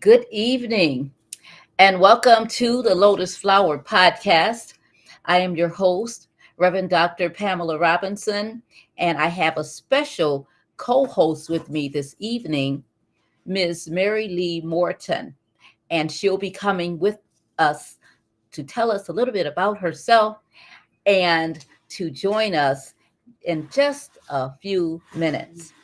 Good evening, and welcome to the Lotus Flower Podcast. I am your host, Reverend Dr. Pamela Robinson, and I have a special co host with me this evening, Ms. Marylee Morton, and she'll be coming with us to tell us a little bit about herself and to join us in just a few minutes.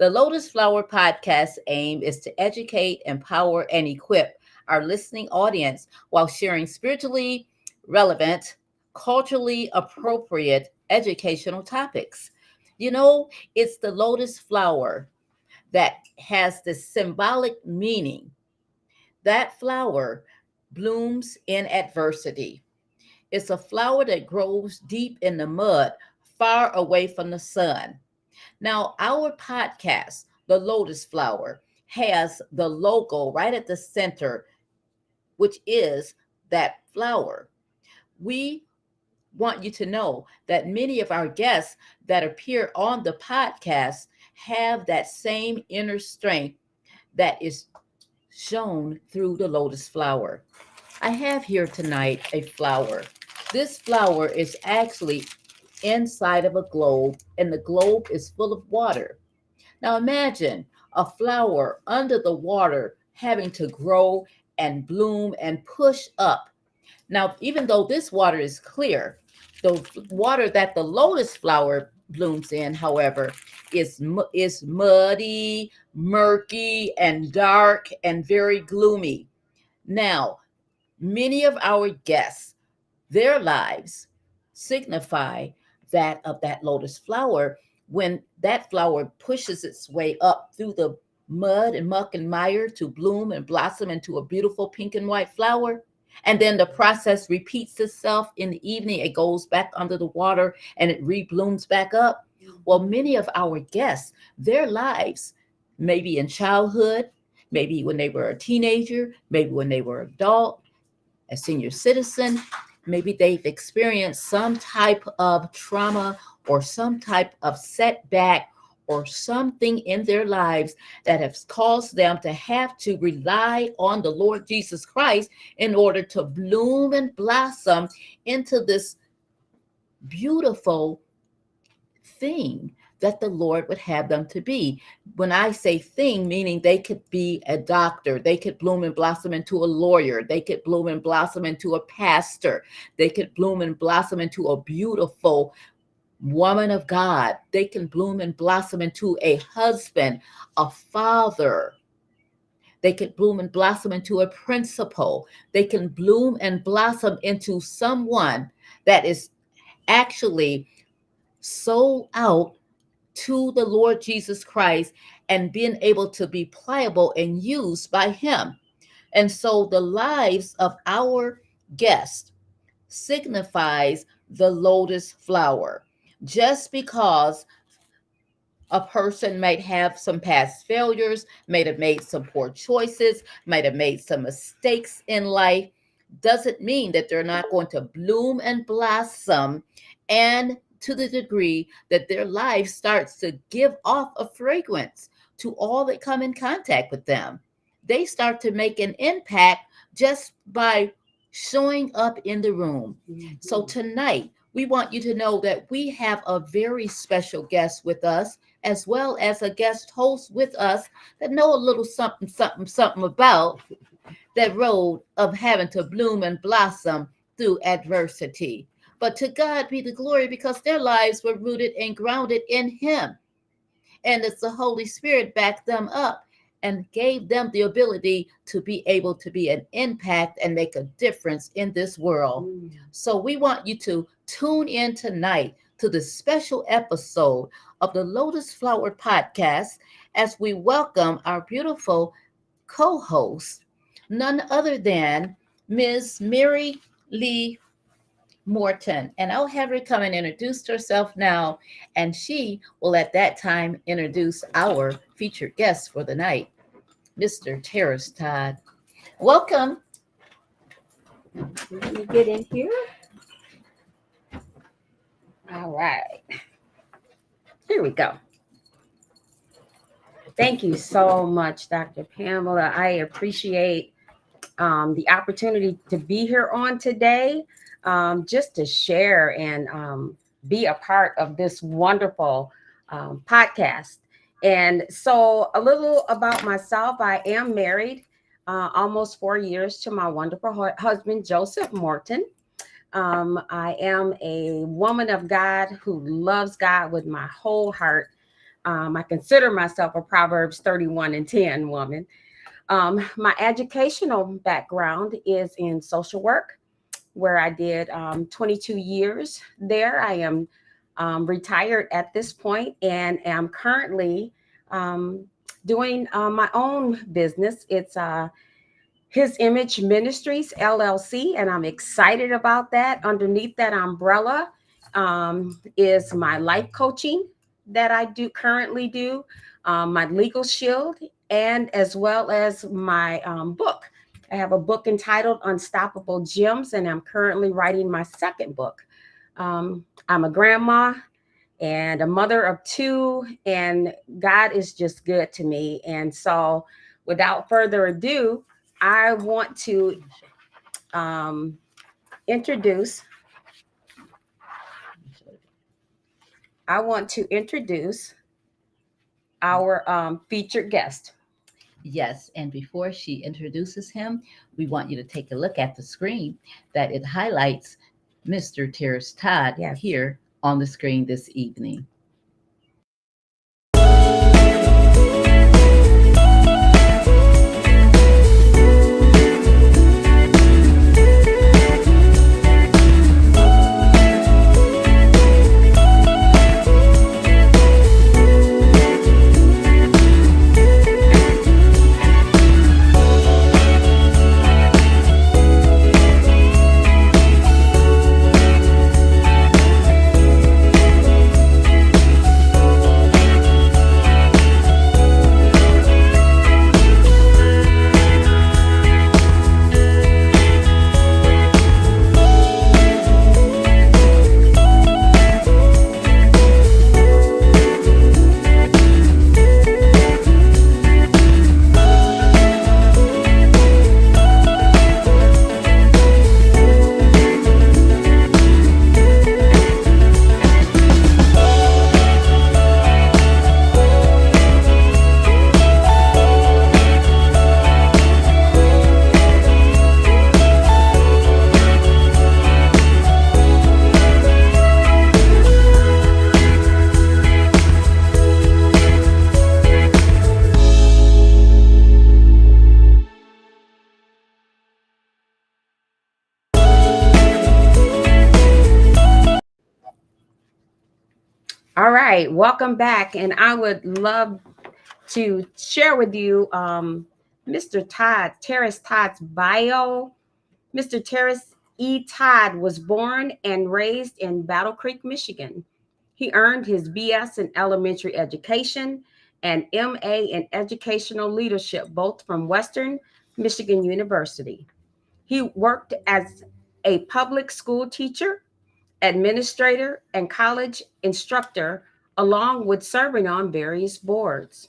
The Lotus Flower Podcast aim is to educate, empower, and equip our listening audience while sharing spiritually relevant, culturally appropriate educational topics. You know, it's the lotus flower that has the symbolic meaning. That flower blooms in adversity. It's a flower that grows deep in the mud, far away from the sun. Now, our podcast, The Lotus Flower, has the logo right at the center, which is that flower. We want you to know that many of our guests that appear on the podcast have that same inner strength that is shown through the lotus flower. I have here tonight a flower. This flower is actually inside of a globe, and the globe is full of water. Now imagine a flower under the water having to grow and bloom and push up. Now, even though this water is clear, the water that the lotus flower blooms in, however, is is muddy, murky, and dark and very gloomy. Now, many of our guests, their lives signify that of that lotus flower when that flower pushes its way up through the mud and muck and mire to bloom and blossom into a beautiful pink and white flower. And then the process repeats itself in the evening. It goes back under the water and it reblooms back up. Well, many of our guests, their lives, maybe in childhood, maybe when they were a teenager, maybe when they were adult, a senior citizen, maybe they've experienced some type of trauma or some type of setback or something in their lives that has caused them to have to rely on the Lord Jesus Christ in order to bloom and blossom into this beautiful thing that the Lord would have them to be. When I say thing, meaning they could be a doctor, they could bloom and blossom into a lawyer, they could bloom and blossom into a pastor, they could bloom and blossom into a beautiful woman of God. They can bloom and blossom into a husband, a father. They can bloom and blossom into a principal. They can bloom and blossom into someone that is actually sold out to the Lord Jesus Christ and being able to be pliable and used by Him. And so the lives of our guest signifies the lotus flower. Just because a person might have some past failures, might have made some poor choices, might have made some mistakes in life, doesn't mean that they're not going to bloom and blossom and to the degree that their life starts to give off a fragrance to all that come in contact with them. They start to make an impact just by showing up in the room. Mm-hmm. So tonight, we want you to know that we have a very special guest with us, as well as a guest host with us that know a little something, something, something about that road of having to bloom and blossom through adversity. But to God be the glory because their lives were rooted and grounded in Him. And it's the Holy Spirit backed them up and gave them the ability to be able to be an impact and make a difference in this world. Mm. So we want you to tune in tonight to the special episode of the Lotus Flower podcast as we welcome our beautiful co host, none other than Ms. Mary Lee Morton. And I'll have her come and introduce herself now. And she will at that time introduce our featured guest for the night, Mr. Terris Todd. Welcome. Let me get in here. All right. Here we go. Thank you so much, Dr. Pamela. I appreciate um, the opportunity to be here on today, um, just to share and um, be a part of this wonderful um, podcast. And so, a little about myself I am married uh, almost four years to my wonderful hu- husband, Joseph Morton. Um, I am a woman of God who loves God with my whole heart. Um, I consider myself a Proverbs 31 and 10 woman. Um, my educational background is in social work, where I did um, 22 years there. I am um, retired at this point and am currently um, doing uh, my own business. It's uh, His Image Ministries LLC, and I'm excited about that. Underneath that umbrella um, is my life coaching that I do currently do, um, my legal shield, and as well as my um, book. I have a book entitled Unstoppable Gems, and I'm currently writing my second book. Um, I'm a grandma and a mother of two, and God is just good to me. And so, without further ado, I want to um, introduce. I want to introduce our um, featured guest. Yes, and before she introduces him, we want you to take a look at the screen that it highlights Mr. Terris Todd Yes. here on the screen this evening. Right, welcome back. And I would love to share with you um, Mr. Todd, Terris Todd's bio. Mr. Terris E. Todd was born and raised in Battle Creek, Michigan. He earned his BS in elementary education and MA in educational leadership, both from Western Michigan University. He worked as a public school teacher administrator, and college instructor, along with serving on various boards.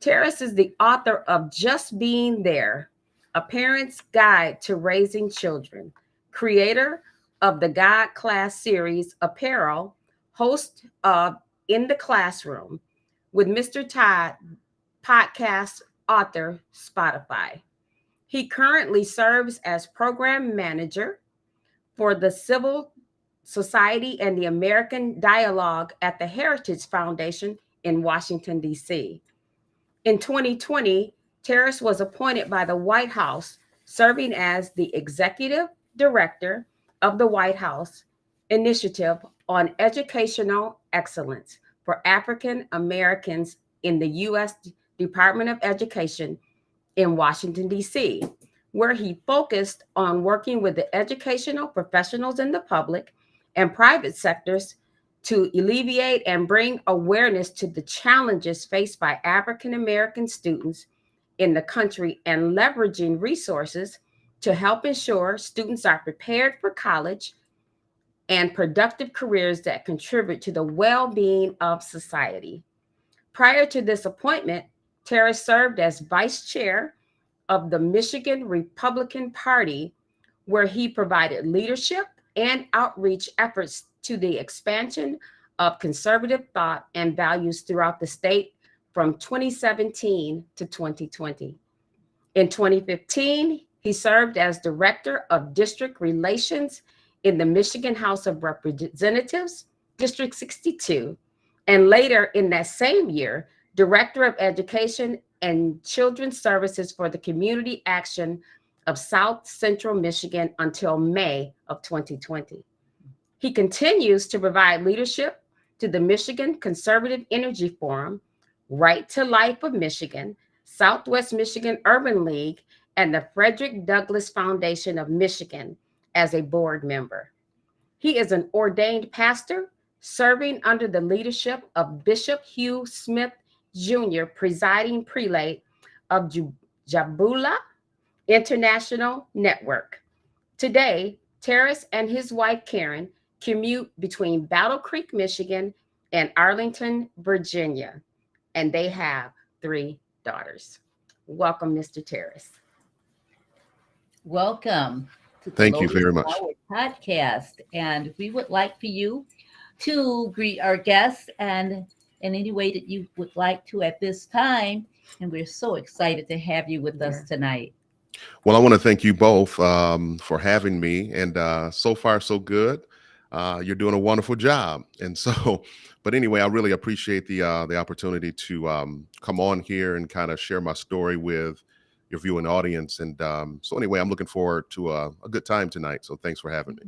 Terris is the author of Just Being There, A Parent's Guide to Raising Children, creator of the God Class series Apparel, host of In the Classroom with Mr. Todd, podcast author, Spotify. He currently serves as program manager for the Civil Society and the American Dialogue at the Heritage Foundation in Washington, D.C. In 2020, Terris was appointed by the White House, serving as the executive director of the White House Initiative on Educational Excellence for African Americans in the U.S. Department of Education in Washington, D.C., where he focused on working with the educational professionals in the public and private sectors to alleviate and bring awareness to the challenges faced by African American students in the country and leveraging resources to help ensure students are prepared for college and productive careers that contribute to the well being of society. Prior to this appointment, Terris served as vice chair of the Michigan Republican Party, where he provided leadership and outreach efforts to the expansion of conservative thought and values throughout the state from 2017 to 2020. In 2015, he served as Director of District Relations in the Michigan House of Representatives, District 62, and later in that same year, Director of Education and Children's Services for the Community Action of South Central Michigan until May of 2020. He continues to provide leadership to the Michigan Conservative Energy Forum, Right to Life of Michigan, Southwest Michigan Urban League, and the Frederick Douglass Foundation of Michigan as a board member. He is an ordained pastor serving under the leadership of Bishop Hugh Smith Jr., presiding prelate of Jabula International Network. Today, Terris and his wife Karen commute between Battle Creek, Michigan, and Arlington, Virginia, and they have three daughters. Welcome, Mr. Terris. Welcome. To the Thank you very much. Flower Podcast, and we would like for you to greet our guests and in any way that you would like to at this time. And we're so excited to have you with us tonight. Well, I want to thank you both um, for having me, and uh, so far so good. Uh, you're doing a wonderful job, and so. But anyway, I really appreciate the uh, the opportunity to um, come on here and kind of share my story with your viewing audience. And um, so anyway, I'm looking forward to a, a good time tonight. So thanks for having me.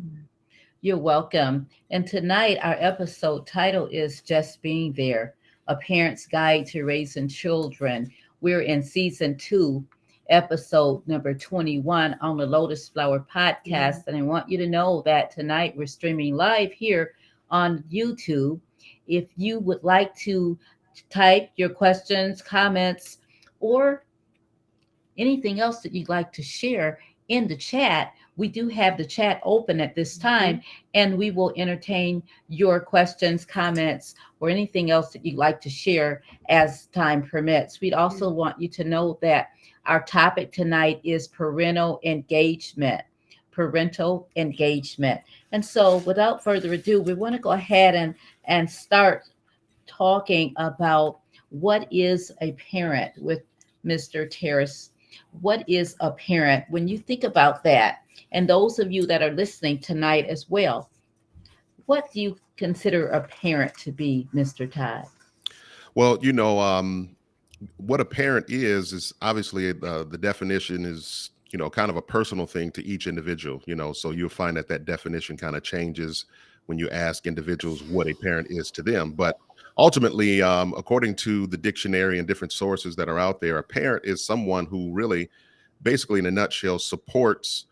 You're welcome. And tonight, our episode title is Just Being There A Parent's Guide to Raising Children. We're in season two, episode number 21 on the Lotus Flower podcast. Mm-hmm. And I want you to know that tonight we're streaming live here on YouTube. If you would like to type your questions, comments, or anything else that you'd like to share in the chat, we do have the chat open at this mm-hmm. time and we will entertain your questions, comments, or anything else that you'd like to share as time permits. We'd also mm-hmm. want you to know that our topic tonight is parental engagement. Parental engagement. And so, without further ado, we want to go ahead and, and start talking about what is a parent with Mr. Terris. What is a parent? When you think about that, and those of you that are listening tonight as well, what do you consider a parent to be, Mr. Todd? Well, you know, um, what a parent is is obviously uh, the definition is you know kind of a personal thing to each individual. You know, so you'll find that that definition kind of changes when you ask individuals what a parent is to them. But ultimately, um, according to the dictionary and different sources that are out there, a parent is someone who really, basically, in a nutshell, supports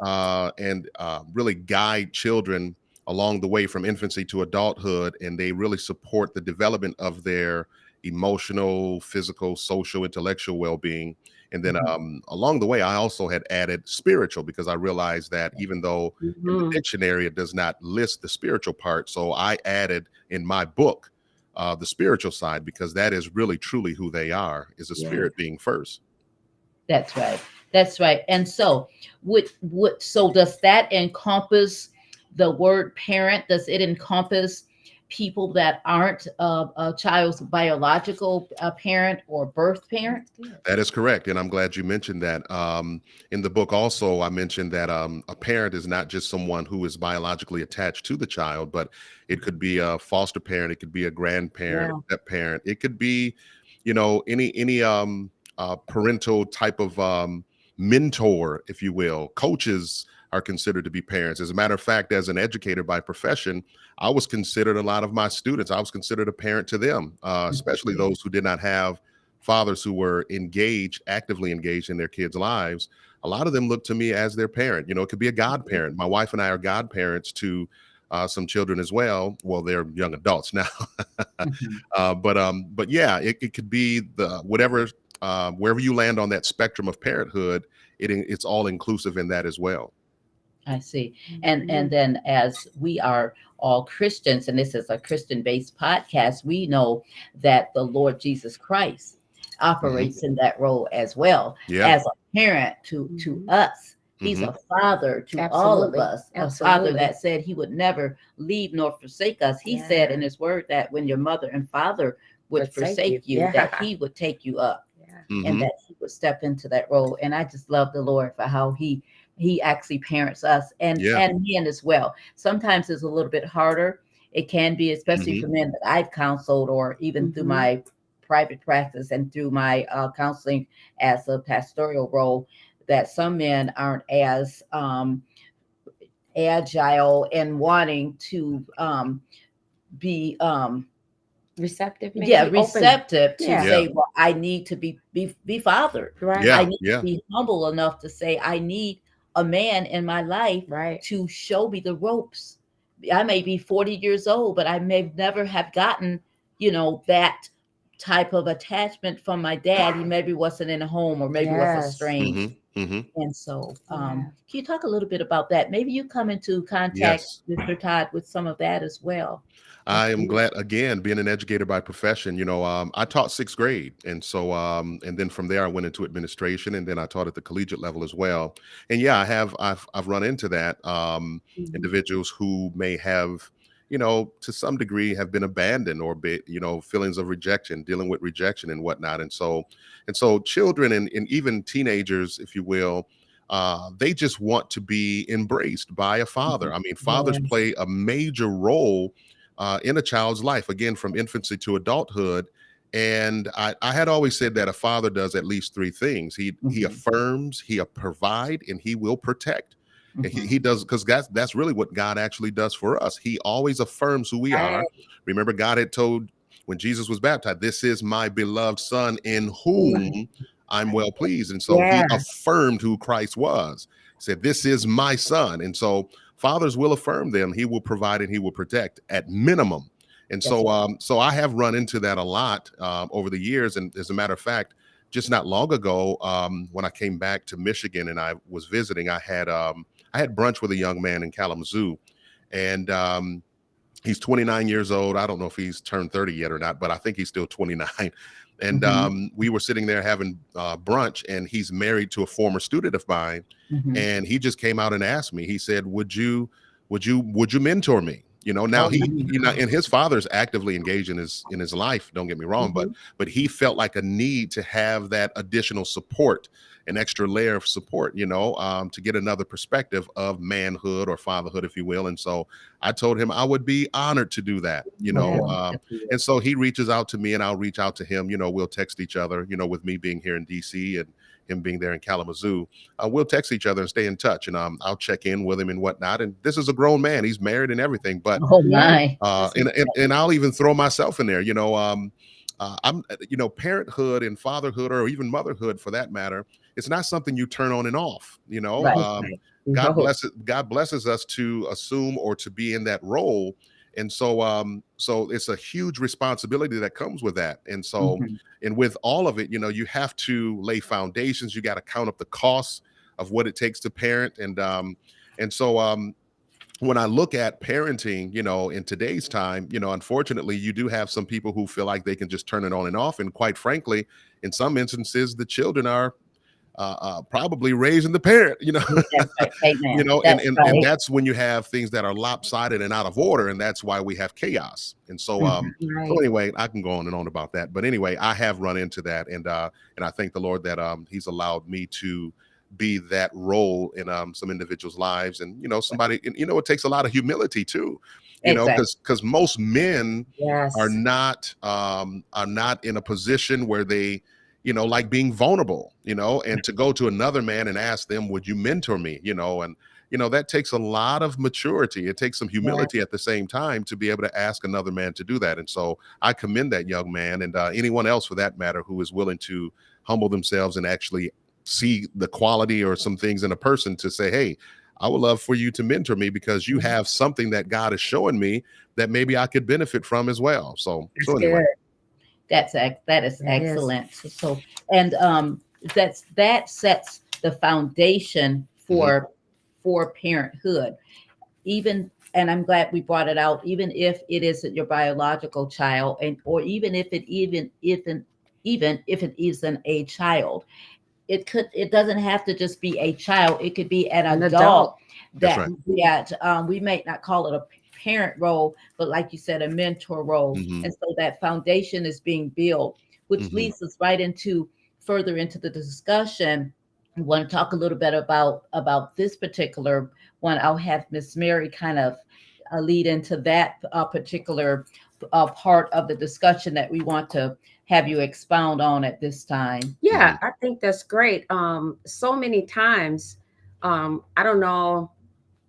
uh, and uh, really guide children along the way from infancy to adulthood, and they really support the development of their emotional, physical, social, intellectual well-being. And then Mhm. um, along the way, I also had added spiritual because I realized that even though in the Mhm. dictionary it does not list the spiritual part, so I added in my book uh, the spiritual side because that is really truly who they are is a Yeah. spirit being first. That's right. That's right. And so, would would so does that encompass the word parent? Does it encompass people that aren't uh, a child's biological uh, parent or birth parent? That is correct, and I'm glad you mentioned that. Um, in the book, also, I mentioned that um, a parent is not just someone who is biologically attached to the child, but it could be a foster parent, it could be a grandparent, Yeah. step parent, it could be, you know, any any um, uh, parental type of um, mentor, if you will. Coaches are considered to be parents. As a matter of fact, as an educator by profession, I was considered a lot of my students. I was considered a parent to them, uh, especially Mhm. those who did not have fathers who were engaged, actively engaged in their kids' lives, a lot of them look to me as their parent. You know, it could be a godparent. My wife and I are godparents to uh, some children as well. Well, they're young adults now, Mhm. uh, but um, but yeah, it, it could be the whatever uh, wherever you land on that spectrum of parenthood. It it's all inclusive in that as well. I see. And and then as we are all Christians, and this is a Christian-based podcast, we know that the Lord Jesus Christ operates in that role as well Yeah. as a parent to to Mhm. us. He's Mhm. a father to all of Absolutely. us. A father that said he would never leave nor forsake us. He said in his word that when your mother and father would Forsake forsake you. you, that he would take you up Yeah. Mhm. and that he would step into that role. And I just love the Lord for how he he actually parents us and Yeah. and men as well. Sometimes it's a little bit harder. It can be, especially Mhm. for men that I've counseled or even through Mhm. my private practice and through my uh, counseling as a pastoral role, that some men aren't as um, agile and wanting to um, be um, Receptive. maybe? yeah Open. receptive to Yeah. say, well, I need to be be, be fathered. Right. Yeah. I need to be humble enough to say I need a man in my life Right. to show me the ropes. I may be 40 years old, but I may never have gotten, you know, that type of attachment from my dad. He maybe wasn't in a home or maybe was Yes. estranged. Mhm. Mhm. And so, um, Yeah. can you talk a little bit about that? Maybe you come into contact, Yes. Mr. Todd, with some of that as well. I am glad again being an educator by profession. You know, um, I taught sixth grade, and so um, and then from there I went into administration, and then I taught at the collegiate level as well. And yeah, I have I've I've run into that um, Mhm. individuals who may have, you know, to some degree have been abandoned or be, you know feelings of rejection, dealing with rejection and whatnot. And so and so children and, and even teenagers, if you will. Uh, they just want to be embraced by a father. I mean, fathers Yes. play a major role uh, in a child's life, again, from infancy to adulthood. And I, I had always said that a father does at least three things. He he Mhm. affirms, he uh, provide, and he will protect. And he, he does because that's that's really what God actually does for us. He always affirms who we are. Remember, God had told when Jesus was baptized, "This is my beloved Son, in whom I'm well pleased." And so Yes. he affirmed who Christ was. He said, "This is my Son," and so fathers will affirm them. He will provide and he will protect at minimum. And That's so, um, so I have run into that a lot um, over the years. And as a matter of fact, just not long ago, um, when I came back to Michigan and I was visiting, I had um, I had brunch with a young man in Kalamazoo, and um, he's 29 years old. I don't know if he's turned 30 yet or not, but I think he's still 29. And Mhm. um, we were sitting there having uh, brunch, and he's married to a former student of mine Mhm. and he just came out and asked me he said would you would you would you mentor me you know now Oh, he you know and his father's actively engaged in his in his life don't get me wrong but but he felt like a need to have that additional support an extra layer of support you know um, to get another perspective of manhood or fatherhood if you will and so i told him i would be honored to do that you know Yeah, um, and so he reaches out to me and I'll reach out to him. You know, we'll text each other, you know, with me being here in DC and him being there in Kalamazoo. Uh, we'll text each other and stay in touch. And um, I'll check in with him and whatnot. And this is a grown man. He's married and everything. But oh my. uh, and, and, and I'll even throw myself in there. You know, um, uh, I'm, you know, parenthood and fatherhood or even motherhood for that matter, it's not something you turn on and off, you know. Right. Um, No. God blesses God blesses us to assume or to be in that role. And so um so it's a huge responsibility that comes with that. And so Mhm. and with all of it, you know, you have to lay foundations, you got to count up the costs of what it takes to parent and um and so um when I look at parenting, you know, in today's time, you know, unfortunately, you do have some people who feel like they can just turn it on and off. And quite frankly, in some instances, the children are uh, uh, probably raising the parent, you know, right. You know, and, That's and, right. and that's when you have things that are lopsided and out of order, and that's why we have chaos. And so, um, Right. so anyway, I can go on and on about that, but anyway, I have run into that, and uh, and I thank the Lord that um, He's allowed me to be that role in um, some individuals' lives, and you know, somebody, and, you know, it takes a lot of humility too, you know, because because most men Yes. are not um are not in a position where they you know like being vulnerable you know and to go to another man and ask them would you mentor me you know and you know that takes a lot of maturity it takes some humility at the same time to be able to ask another man to do that and so i commend that young man and uh, anyone else for that matter who is willing to humble themselves and actually see the quality or some things in a person to say hey I would love for you to mentor me because you Mhm. have something that God is showing me that maybe I could benefit from as well. So, That's so anyway. That's that is That is. excellent. So, so and um that's that sets the foundation for Mm-hmm. for parenthood. Even and I'm glad we brought it out, even if it isn't your biological child, and or even if it even if an even if it isn't a child. It could it doesn't have to just be a child, it could be an, An adult, adult. That's that that um, we may not call it a parent role, but like you said, a mentor role. Mhm. And so that foundation is being built, which Mhm. leads us right into further into the discussion. I want to talk a little bit about about this particular one. I'll have Miss Mary kind of uh, lead into that uh, particular uh, part of the discussion that we want to have you expound on at this time. Yeah, I think that's great. Um, so many times, um, I don't know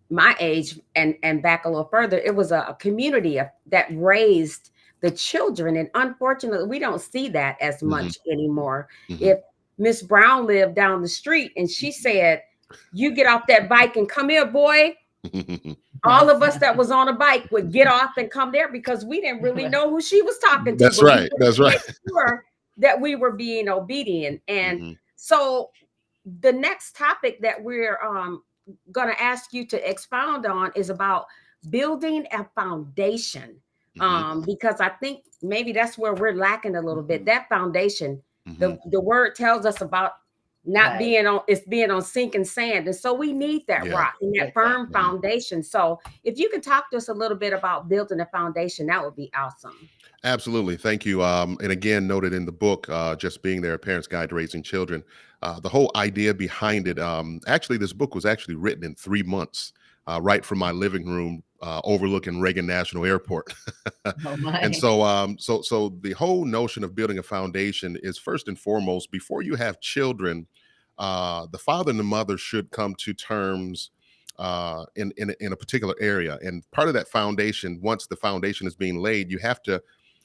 my age and and back a little further, it was a, a community of, that raised the children, and unfortunately, we don't see that as Mhm. much anymore. Mhm. If Miss Brown lived down the street and she said, "You get off that bike and come here, boy," all of us that was on a bike would get off and come there because we didn't really know who she was talking to. That's right. That's right. Sure that we were being obedient. And Mhm. so the next topic that we're um gonna ask you to expound on is about building a foundation. Mhm. Um, because I think maybe that's where we're lacking a little bit. That foundation, Mhm. the, the word tells us about not Right. being on it's being on sinking sand. And so we need that Yeah. rock and that firm Exactly. foundation. So if you can talk to us a little bit about building a foundation, that would be awesome. Absolutely. Thank you. Um, and again, noted in the book, uh, Just Being There, A Parent's Guide to Raising Children, uh, the whole idea behind it. Um, actually, this book was actually written in three months, uh, right from my living room uh, overlooking Reagan National Airport. Oh my. and so, um, so, so the whole notion of building a foundation is first and foremost, before you have children, uh, the father and the mother should come to terms uh, in, in, in a particular area. And part of that foundation, once the foundation is being laid, you have to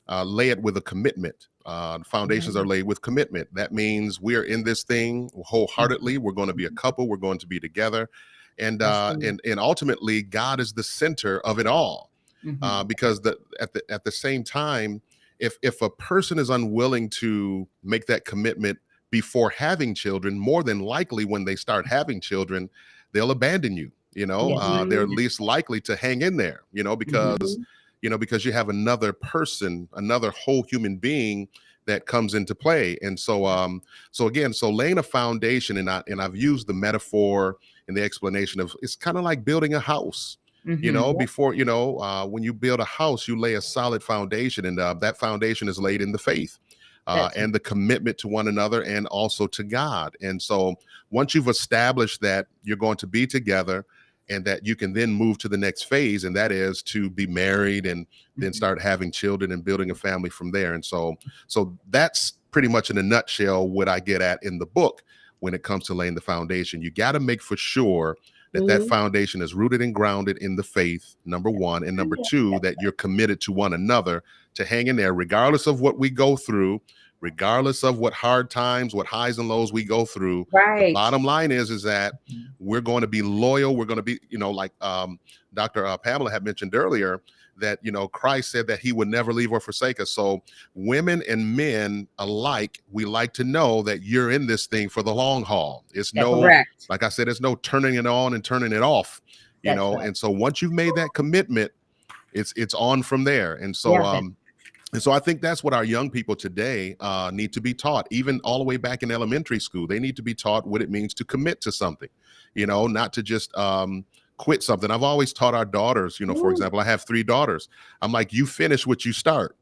uh, lay it with a commitment. Uh, foundations are laid with commitment. That means we're in this thing wholeheartedly. We're going to be a couple. We're going to be together, and uh, and and ultimately, God is the center of it all. Mhm. Uh, because the at the at the same time, if if a person is unwilling to make that commitment before having children, more than likely when they start having children, they'll abandon you. You know, Yeah. uh, they're least likely to hang in there. You know, because Mhm. You know because you have another person another whole human being that comes into play. And so um so again so laying a foundation and i and i've used the metaphor and the explanation of it's kind of like building a house you Mhm. know before you know uh when you build a house you lay a solid foundation and uh, that foundation is laid in the faith uh, and the commitment to one another and also to god. And so once you've established that you're going to be together and that you can then move to the next phase and that is to be married and then Mhm. start having children and building a family from there and so so that's pretty much in a nutshell what i get at in the book when it comes to laying the foundation you got to make for sure that that Mhm. foundation is rooted and grounded in the faith number one and number two that you're committed to one another to hang in there regardless of what we go through regardless of what hard times what highs and lows we go through Right. bottom line is is that Mhm. we're going to be loyal we're going to be you know like um, dr uh, pamela had mentioned earlier that you know christ said that he would never leave or forsake us so women and men alike we like to know that you're in this thing for the long haul it's That's no Correct. like i said it's no turning it on and turning it off you That's know and so once you've made that commitment it's it's on from there and so um and so I think that's what our young people today uh, need to be taught, even all the way back in elementary school. They need to be taught what it means to commit to something, you know, not to just um, quit something. I've always taught our daughters, you know, for example, I have three daughters. I'm like, you finish what you start.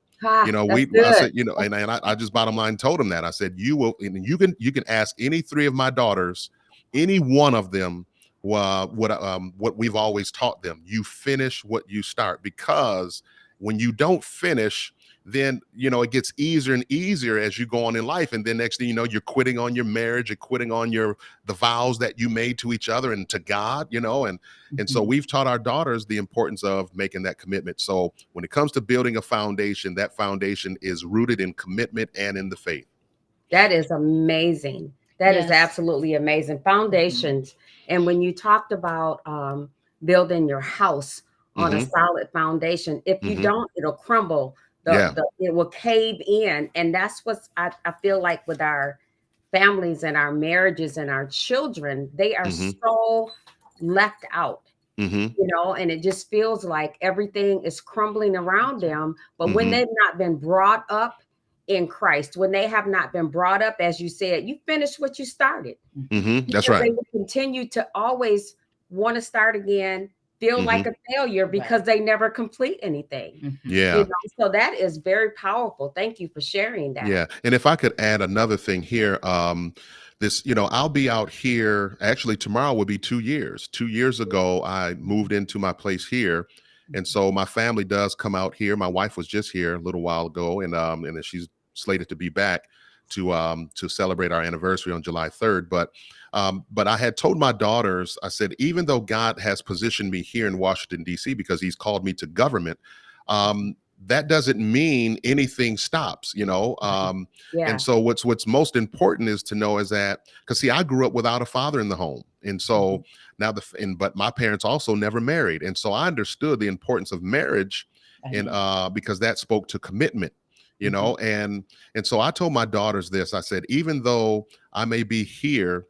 You know, we, I said, you know, and, and I, I just bottom line told them that I said, you will, and you can, you can ask any three of my daughters, any one of them, uh, what um, what we've always taught them. You finish what you start because when you don't finish, then you know it gets easier and easier as you go on in life and then next thing you know you're quitting on your marriage you're quitting on your the vows that you made to each other and to god you know and and so Mhm. we've taught our daughters the importance of making that commitment so when it comes to building a foundation that foundation is rooted in commitment and in the faith That is amazing. That is Yes. absolutely amazing. Foundations. And when you talked about um, building your house on a Mhm. solid foundation, if you Mhm. don't, it'll crumble. The, Yeah. the, it will cave in. And that's what I, I feel like with our families and our marriages and our children, they are Mhm. so left out. hmm you know, and it just feels like everything is crumbling around them. But when Mhm. they've not been brought up in Christ when they have not been brought up, as you said, you finished what you started. hmm That's right. They will continue to always want to start again, feel Mm-hmm. like a failure because they never complete anything. Mhm. Yeah. You know, so that is very powerful. Thank you for sharing that. Yeah. And if I could add another thing here, um, this, you know, I'll be out here. Actually, tomorrow will be two years. Two years ago, I moved into my place here. And so my family does come out here. My wife was just here a little while ago, and um, and then she's slated to be back to um to celebrate our anniversary on July 3rd. But um, but I had told my daughters, I said, even though God has positioned me here in Washington, DC, because he's called me to government, um, that doesn't mean anything stops, you know. Um, Yeah. and so what's what's most important is to know is that because see, I grew up without a father in the home, and so now the and but my parents also never married, and so I understood the importance of marriage, and uh, because that spoke to commitment, you know, and and so I told my daughters this. I said, even though I may be here,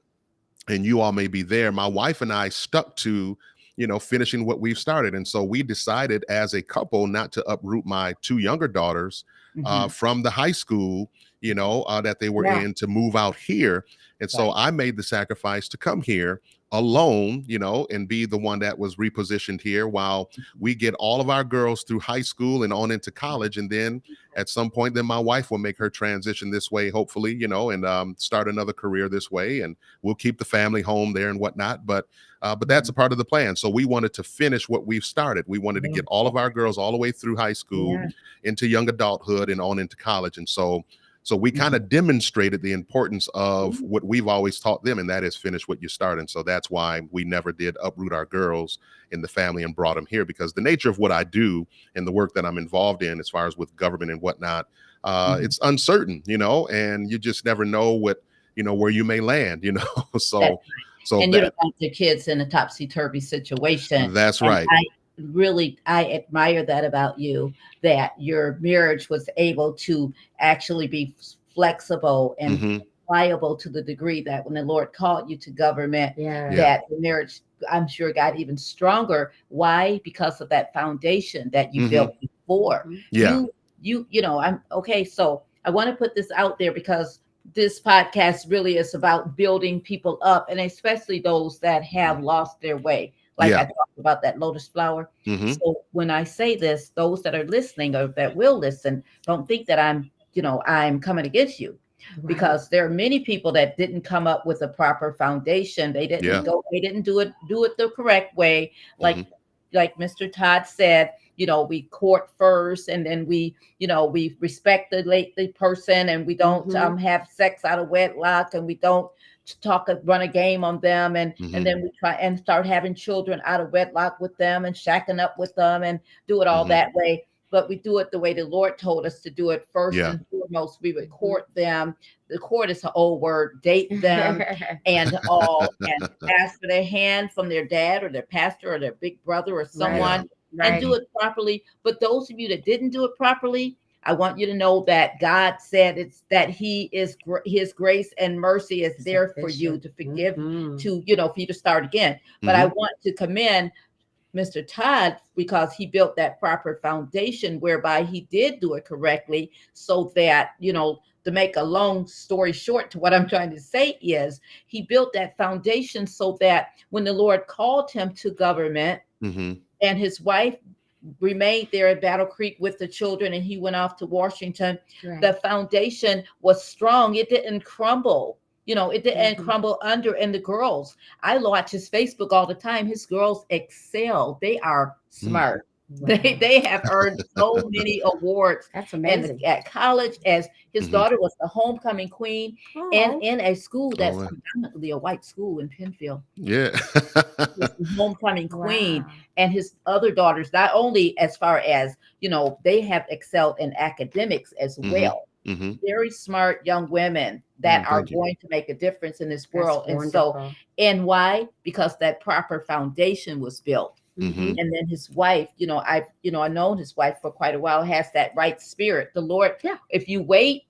and you all may be there, my wife and I stuck to you know finishing what we've started and so we decided as a couple not to uproot my two younger daughters uh, Mhm. from the high school, you know, uh, that they were Yeah. in to move out here. And so I made the sacrifice to come here alone, you know, and be the one that was repositioned here while we get all of our girls through high school and on into college. And then at some point, then my wife will make her transition this way, hopefully, you know, and um, start another career this way. And we'll keep the family home there and whatnot. But uh, but that's a part of the plan. So we wanted to finish what we've started. We wanted to get all of our girls all the way through high school Yeah. into young adulthood and on into college. And so so we kind of demonstrated the importance of what we've always taught them, and that is finish what you start. And so that's why we never did uproot our girls in the family and brought them here because the nature of what I do and the work that I'm involved in, as far as with government and whatnot, uh, Mhm. it's uncertain, you know, and you just never know what you know where you may land, you know. so That's so and you that, don't want your kids in a topsy turvy situation. that's And right. I really I admire that about you that your marriage was able to actually be flexible and Mhm. pliable to the degree that when the Lord called you to government, Yeah. Yeah. that the marriage I'm sure got even stronger. Why? Because of that foundation that you Mhm. built before. Yeah. You you you know, I'm okay. So I want to put this out there because this podcast really is about building people up and especially those that have lost their way. Like Yeah. I talked about that lotus flower. Mhm. So when I say this, those that are listening or that will listen, don't think that I'm, you know, I'm coming against you Right. because there are many people that didn't come up with a proper foundation. They didn't Yeah. go, they didn't do it, do it the correct way. Like, Mhm. like Mr. Todd said, you know, we court first and then we, you know, we respect the late the person and we don't Mhm. um have sex out of wedlock and we don't talk run a game on them and Mhm. and then we try and start having children out of wedlock with them and shacking up with them and do it all Mhm. that way but we do it the way the lord told us to do it first Yeah. and foremost we would court them the court is an old word date them and all and ask for their hand from their dad or their pastor or their big brother or someone and do it properly. But those of you that didn't do it properly, I want you to know that God said it's that He is His grace and mercy is there for you to forgive, Mhm. to you know, for you to start again. But I Mhm. want to commend Mr. Todd because he built that proper foundation whereby he did do it correctly, so that you know. To make a long story short, to what I'm trying to say is, he built that foundation so that when the Lord called him to government, Mhm. and his wife remained there at Battle Creek with the children and he went off to Washington. Right. The foundation was strong. It didn't crumble. You know, it didn't Mhm. crumble under. And the girls, I watch his Facebook all the time. His girls excel. They are smart. They Wow. they have earned so many awards That's and amazing. at college as his Mhm. daughter was the homecoming queen Oh, and in a school that's Oh, predominantly a white school in Pennfield. Yeah. Homecoming queen wow. and his other daughters not only as far as you know they have excelled in academics as Mhm. well hmm very smart young women that Mm, are thank you. going to make a difference in this That's world and so and why because that proper foundation was built Mhm. and then his wife you know i've you know i known his wife for quite a while has that right spirit the lord Yeah. if you wait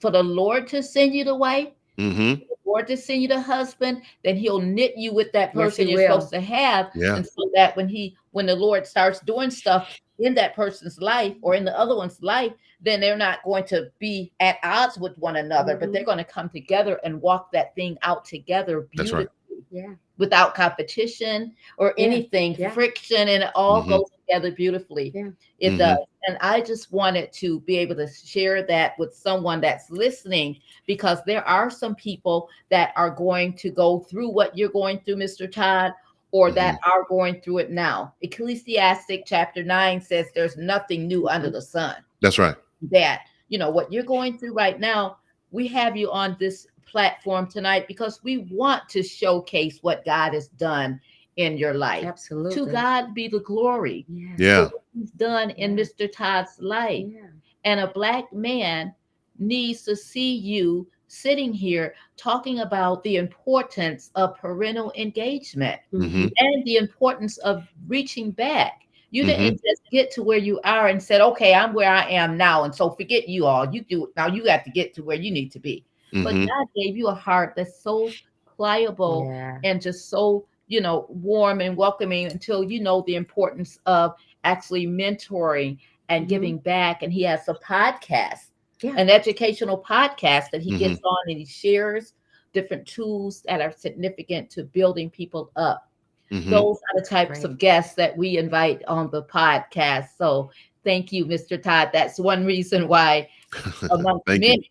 for the lord to send you the wife hmm the lord to send you the husband then he'll knit you with that person he you're will. supposed to have Yeah. and so that when he when the Lord starts doing stuff in that person's life or in the other one's life, then they're not going to be at odds with one another, but Mhm. they're going to come together and walk that thing out together That's right. Yeah. Without competition or Yeah, anything, yeah. friction, and it all Mhm. goes together beautifully. Yeah. It Mhm. does. And I just wanted to be able to share that with someone that's listening because there are some people that are going to go through what you're going through, Mr. Todd, or that are going through it now. Ecclesiastic chapter 9 says there's nothing new under the sun That's right. that you know what you're going through right now we have you on this platform tonight because we want to showcase what god has done in your life Absolutely. to god be the glory Yeah. Yeah. he's done in mr todd's life Yeah. and a black man needs to see you sitting here talking about the importance of parental engagement Mhm. and the importance of reaching back. You Mm-hmm. didn't just get to where you are and said, "Okay, I'm where I am now," and so forget you all. You do now. You got to get to where you need to be. But Mhm. God gave you a heart that's so pliable Yeah. and just so you know warm and welcoming until you know the importance of actually mentoring and Mhm. giving back. And He has a podcast, Yeah. an educational podcast that He Mhm. gets on and He shares different tools that are significant to building people up Mhm. those are the types Right. of guests that we invite on the podcast. So thank you, Mr. Todd. That's one reason why among Thank you. many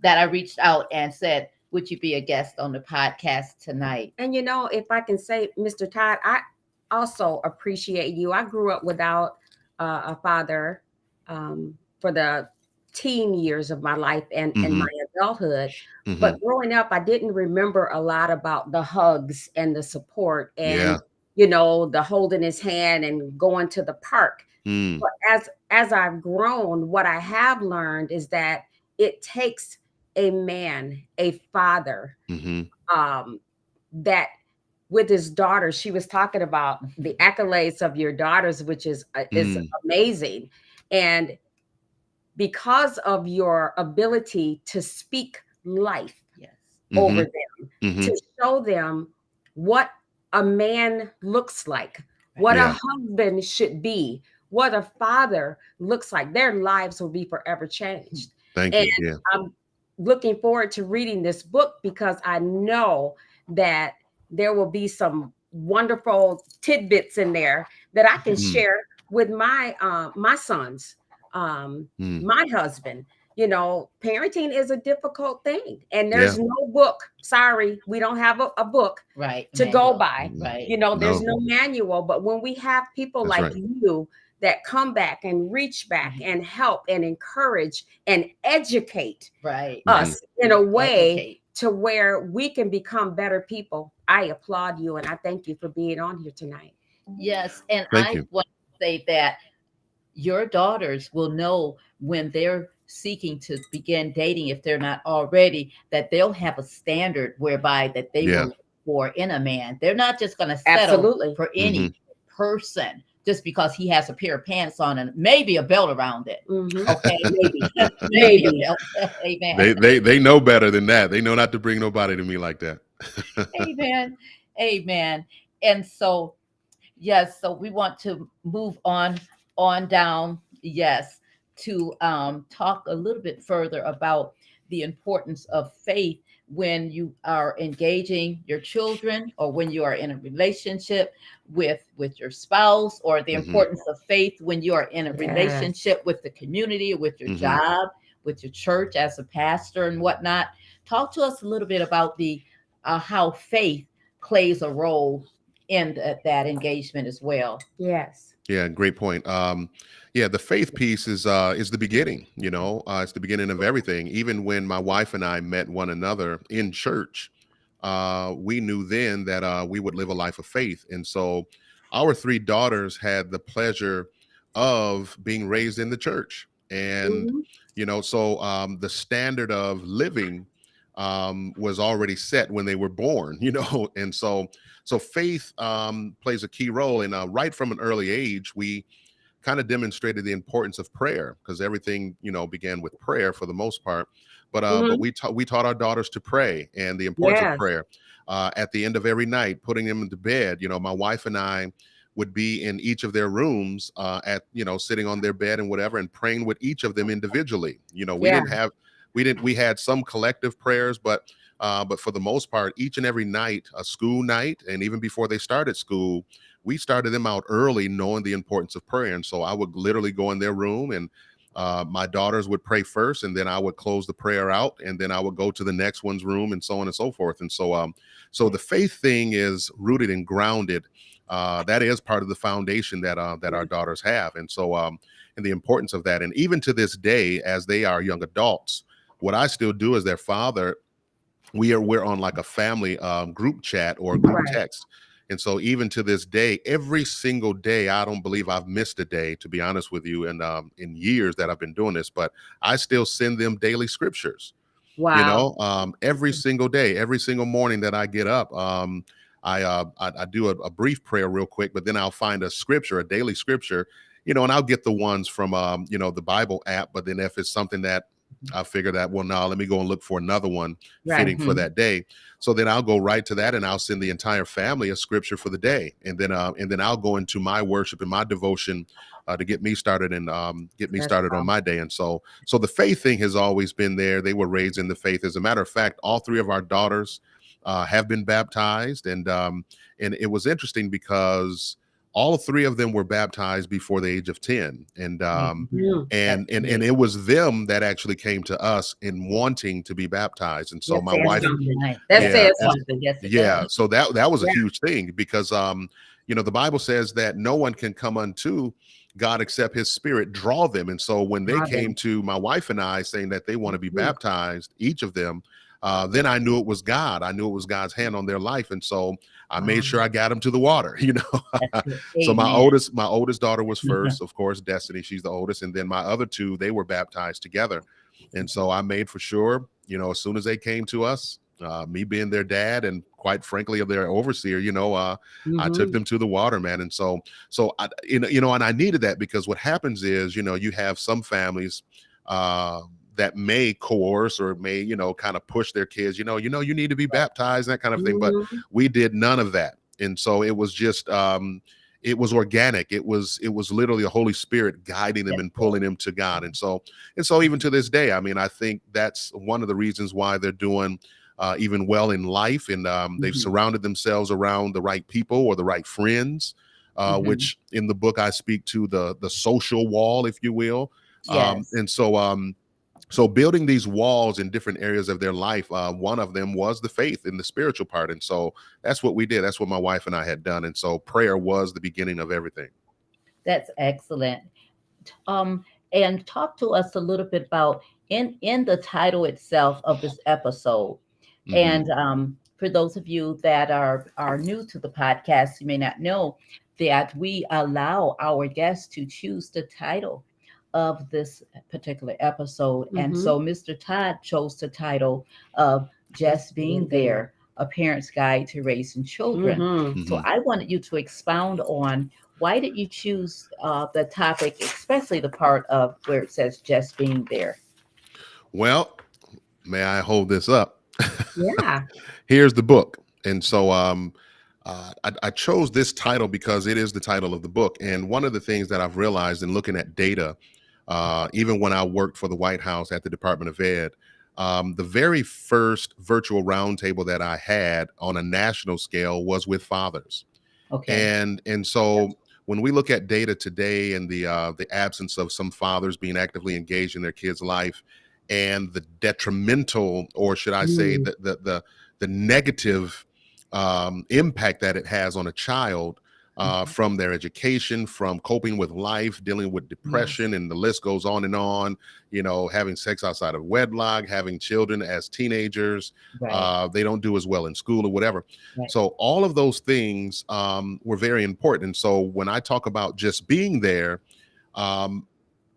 that I reached out and said, would you be a guest on the podcast tonight? And you know, if I can say, Mr. Todd, I also appreciate you. I grew up without uh, a father um, for the teen years of my life and, and Mhm. my adulthood. Mhm. But growing up, I didn't remember a lot about the hugs and the support and Yeah. you know the holding his hand and going to the park. Mm. But as as I've grown, what I have learned is that it takes a man, a father, Mhm. um, that with his daughter, she was talking about the accolades of your daughters, which is uh, is Mm. amazing, and because of your ability to speak life Yes. over Mhm. them, Mhm. to show them what a man looks like, what Yeah. a husband should be, what a father looks like, their lives will be forever changed. Thank and- you. Yeah. I'm looking forward to reading this book because I know that there will be some wonderful tidbits in there that I can Mhm. share with my uh, my sons, um, Mm. my husband. You know, parenting is a difficult thing, and there's no book. Sorry, we don't have a, a book Right. to go by. Right. You know, there's No. no manual, but when we have people That's like right. you that come back and reach back Mhm. and help and encourage and educate Right. Us in a way Educate. to where we can become better people. I applaud you and I thank you for being on here tonight. Yes. And Thank I you. want to say that your daughters will know when they're seeking to begin dating, if they're not already, that they'll have a standard whereby that they Yeah. will look for in a man. They're not just going to settle Absolutely. for any person just because he has a pair of pants on and maybe a belt around it. Mhm. Okay, maybe, maybe Maybe. a belt. Amen. They they they know better than that. They know not to bring nobody to me like that. Amen. Amen. And so, yes, so we want to move on on down, yes, to um talk a little bit further about the importance of faith when you are engaging your children or when you are in a relationship with with your spouse or the Mhm. importance of faith when you are in a Yes. relationship with the community with your Mhm. job with your church as a pastor and whatnot talk to us a little bit about the uh, how faith plays a role in th- that engagement as well. Yes. Yeah, great point. Um, yeah, the faith piece is uh, is the beginning. You know, uh, it's the beginning of everything. Even when my wife and I met one another in church, uh, we knew then that uh, we would live a life of faith. And so, our three daughters had the pleasure of being raised in the church, and Mhm. you know, so um, the standard of living um, was already set when they were born. You know, and so so faith um, plays a key role and uh, right from an early age we kind of demonstrated the importance of prayer because everything you know began with prayer for the most part but uh but we taught we taught our daughters to pray and the importance Yes. of prayer uh, at the end of every night putting them into bed you know my wife and i would be in each of their rooms uh, at you know sitting on their bed and whatever and praying with each of them individually you know we Yeah. didn't have we didn't we had some collective prayers but uh, but for the most part each and every night a school night and even before they started school we started them out early knowing the importance of prayer. And so i would literally go in their room and uh, my daughters would pray first and then i would close the prayer out and then i would go to the next one's room and so on and so forth. And so um so the faith thing is rooted and grounded uh, that is part of the foundation that uh, that our daughters have, and so um, and the importance of that. And even to this day, as they are young adults, what I still do as their father, we are we're on like a family um, group chat or group Right. text. And so even to this day, every single day, I don't believe I've missed a day, to be honest with you, and um, in years that I've been doing this, but I still send them daily scriptures Wow. you know um every single day every single morning that i get up um i uh i, I do a, a brief prayer real quick but then i'll find a scripture a daily scripture you know and i'll get the ones from um you know the bible app but then if it's something that i figure that well now let me go and look for another one Right. fitting for Mhm. that day so then i'll go right to that and i'll send the entire family a scripture for the day and then uh and then i'll go into my worship and my devotion uh, to get me started and um, get me That's started on my day. And so, so the faith thing has always been there. They were raised in the faith. As a matter of fact, all three of our daughters uh, have been baptized, and um, and it was interesting because all three of them were baptized before the age of ten, and um, Mm. and and and it was them that actually came to us in wanting to be baptized. And so Yes, my wife. Right. That Yeah, says something. Yes, yeah does. so that that was a Yeah. huge thing because um you know the bible says that no one can come unto god except his spirit draw them and so when they came to my wife and i saying that they want to be Mhm. baptized each of them uh then i knew it was god. I knew it was god's hand on their life and so i made sure i got them to the water you know? So my oldest my oldest daughter was first of course destiny she's the oldest and then my other two they were baptized together. And so i made for sure you know as soon as they came to us uh, me being their dad and quite frankly their overseer you know uh, I took Mhm. them to the water, man. And so, so I, you know, you know, and I needed that because what happens is, you know, you have some families uh, that may coerce or may, you know, kind of push their kids, you know, you know, you need to be baptized, that kind of thing. But Mhm. we did none of that, and so it was just, um, it was organic. It was, it was literally the Holy Spirit guiding them Yes, and pulling them to God. And so, and so, even to this day, I mean, I think that's one of the reasons why they're doing uh, even well in life, and um, they've Mhm. surrounded themselves around the right people or the right friends. Uh, Mhm. Which in the book I speak to the the social wall, if you will. Um, and so, um, so building these walls in different areas of their life, uh, one of them was the faith in the spiritual part, and so that's what we did. That's what my wife and I had done, and so prayer was the beginning of everything. That's excellent. Um, and talk to us a little bit about in in the title itself of this episode. Mhm. And um, for those of you that are are new to the podcast, you may not know that we allow our guests to choose the title of this particular episode. And Mhm. so Mr. Todd chose the title of Just Being There, a parent's guide to raising children. Mhm. So Mhm. I wanted you to expound on why did you choose uh, the topic, especially the part of where it says just being there. Well, may I hold this up? Yeah. Here's the book, and so um, uh, I, I chose this title because it is the title of the book. And one of the things that I've realized in looking at data, uh, even when I worked for the White House at the Department of Ed, um, the very first virtual roundtable that I had on a national scale was with fathers. Okay. and and so when we look at data today and the uh, the absence of some fathers being actively engaged in their kids' life and the detrimental or should I say Mm. the the the, the negative um, impact that it has on a child uh, Mhm. from their education, from coping with life, dealing with depression, and the list goes on and on. You know, having sex outside of wedlock, having children as teenagers, right. uh, they don't do as well in school or whatever. Right. So all of those things um, were very important. And so when I talk about just being there, um,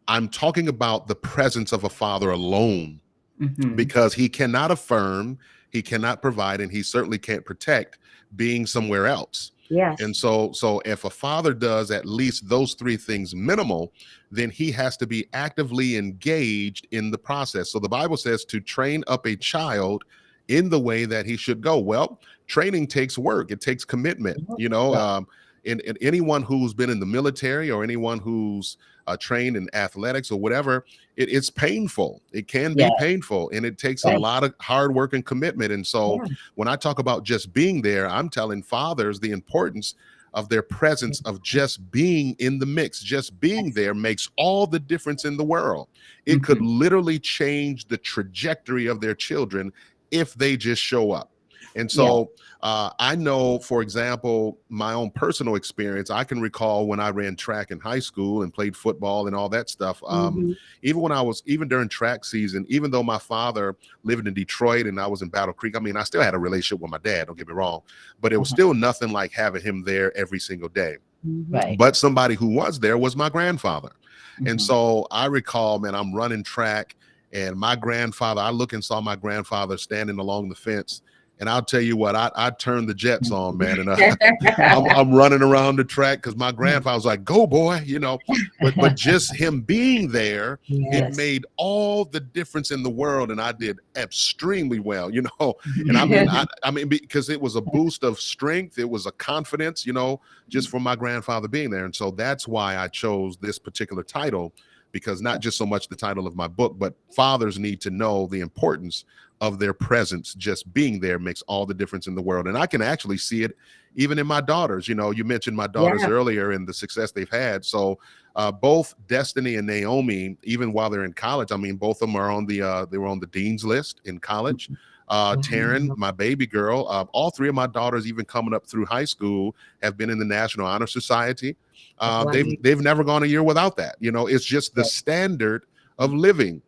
I'm talking about the presence of a father alone Mhm. because he cannot affirm, he cannot provide, and he certainly can't protect being somewhere else. Yes. And so, so if a father does at least those three things minimal, then he has to be actively engaged in the process. So the Bible says to train up a child in the way that he should go. Well, training takes work, it takes commitment. You know, um, and, and anyone who's been in the military or anyone who's uh, trained in athletics or whatever, it, it's painful. It can be painful, and it takes Right. a lot of hard work and commitment. And so, Yeah. when I talk about just being there, I'm telling fathers the importance of their presence of just being in the mix. Just being there makes all the difference in the world. It could literally change the trajectory of their children if they just show up. And so uh, I know, for example, my own personal experience. I can recall when I ran track in high school and played football and all that stuff. Um, Mhm. even when I was even during track season, even though my father lived in Detroit and I was in Battle Creek, I mean, I still had a relationship with my dad, don't get me wrong, but it was Mhm. still nothing like having him there every single day. Mhm. Right. But somebody who was there was my grandfather. And Mhm. so I recall, man, I'm running track and my grandfather, I look and saw my grandfather standing along the fence. And I'll tell you what, I, I turned the jets on, man. And uh, I'm, I'm running around the track because my grandfather was like, go boy, you know, but, but just him being there, Yes. it made all the difference in the world and i did extremely well you know and i mean I, I mean because it was a boost of strength it was a confidence you know just from my grandfather being there and so that's why i chose this particular title because not just so much the title of my book but fathers need to know the importance of their presence just being there makes all the difference in the world and i can actually see it even in my daughters you know you mentioned my daughters Yeah. earlier and the success they've had so uh, both Destiny and Naomi, even while they're in college, I mean, both of them are on the uh, they were on the dean's list in college. Uh, Mhm. Taryn, my baby girl, uh, all three of my daughters, even coming up through high school, have been in the National Honor Society. Uh, Right. They've they've never gone a year without that. You know, it's just the standard of living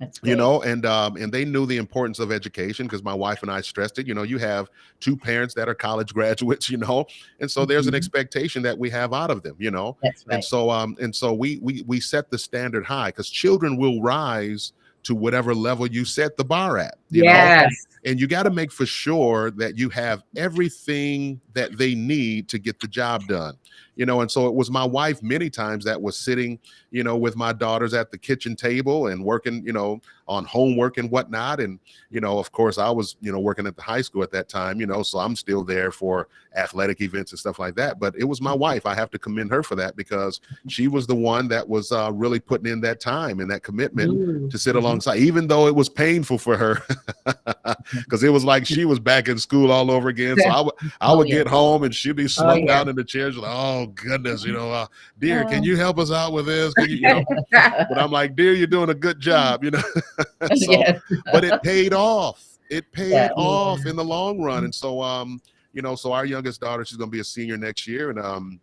That's you know and um and they knew the importance of education because my wife and i stressed it you know you have two parents that are college graduates you know and so there's an Mhm. expectation that we have out of them you know That's and so um and so we we we set the standard high because children will rise to whatever level you set the bar at you know yes. And you got to make for sure that you have everything that they need to get the job done you know and so it was my wife many times that was sitting you know with my daughters at the kitchen table and working you know on homework and whatnot. And you know of course i was you know working at the high school at that time you know so i'm still there for athletic events and stuff like that. But it was my wife. I have to commend her for that because she was the one that was uh, really putting in that time and that commitment Mm. to sit alongside, even though it was painful for her, because it was like she was back in school all over again. So I would, I Oh, would yeah. get home and she'd be slumped yeah. down in the chair. Like, "Oh goodness, you know, uh, dear, Oh. can you help us out with this?" Can you, you know? but I'm like, "Dear, you're doing a good job," you know. so, yes. but it paid off. It paid Yeah. off in the long run. And so, um, you know, so our youngest daughter, she's going to be a senior next year, and um.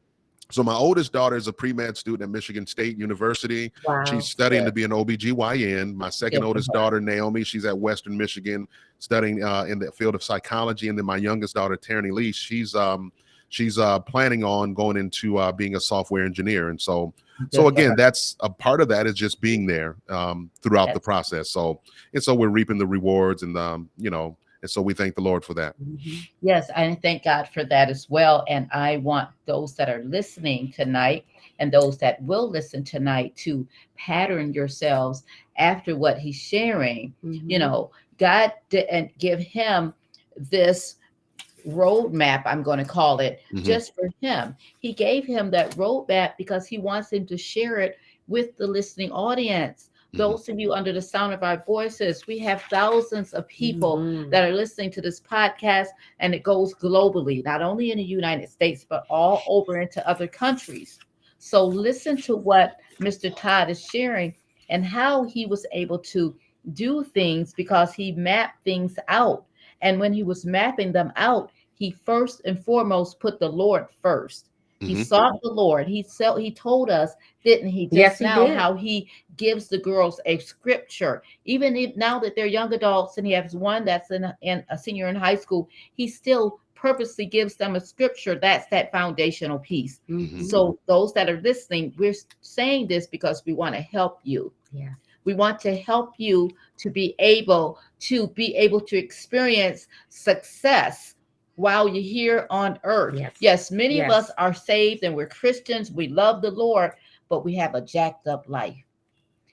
So my oldest daughter is a pre-med student at Michigan State University. Wow. She's studying Yeah. to be an OBGYN. My second for oldest daughter, Naomi, she's at Western Michigan studying uh, in the field of psychology. And then my youngest daughter, Tierney Lee, she's um, she's uh, planning on going into uh, being a software engineer. And so, so again, that's a part of that is just being there um, throughout the process. So, and so we're reaping the rewards, and um, you know, and so we thank the Lord for that. Mhm. Yes, I thank God for that as well. And I want those that are listening tonight and those that will listen tonight to pattern yourselves after what he's sharing. You Mhm. know, God didn't give him this roadmap, I'm going to call it, Mhm. just for him. He gave him that roadmap because he wants him to share it with the listening audience. Mhm. Those of you under the sound of our voices, we have thousands of people Mhm. that are listening to this podcast and it goes globally not only in the united states but all over into other countries so listen to what mr todd is sharing and how he was able to do things because he mapped things out and when he was mapping them out he first and foremost put the lord 1st he Mhm. sought the lord he so he told us didn't he just Yes, he now did. how he gives the girls a scripture even if now that they're young adults and he has one that's in a, in a senior in high school he still purposely gives them a scripture that's that foundational piece Mhm. so those that are listening we're saying this because we want to help you Yeah. we want to help you to be able to be able to experience success while you're here on earth Yes. yes many of us are saved and we're christians we love the lord but we have a jacked up life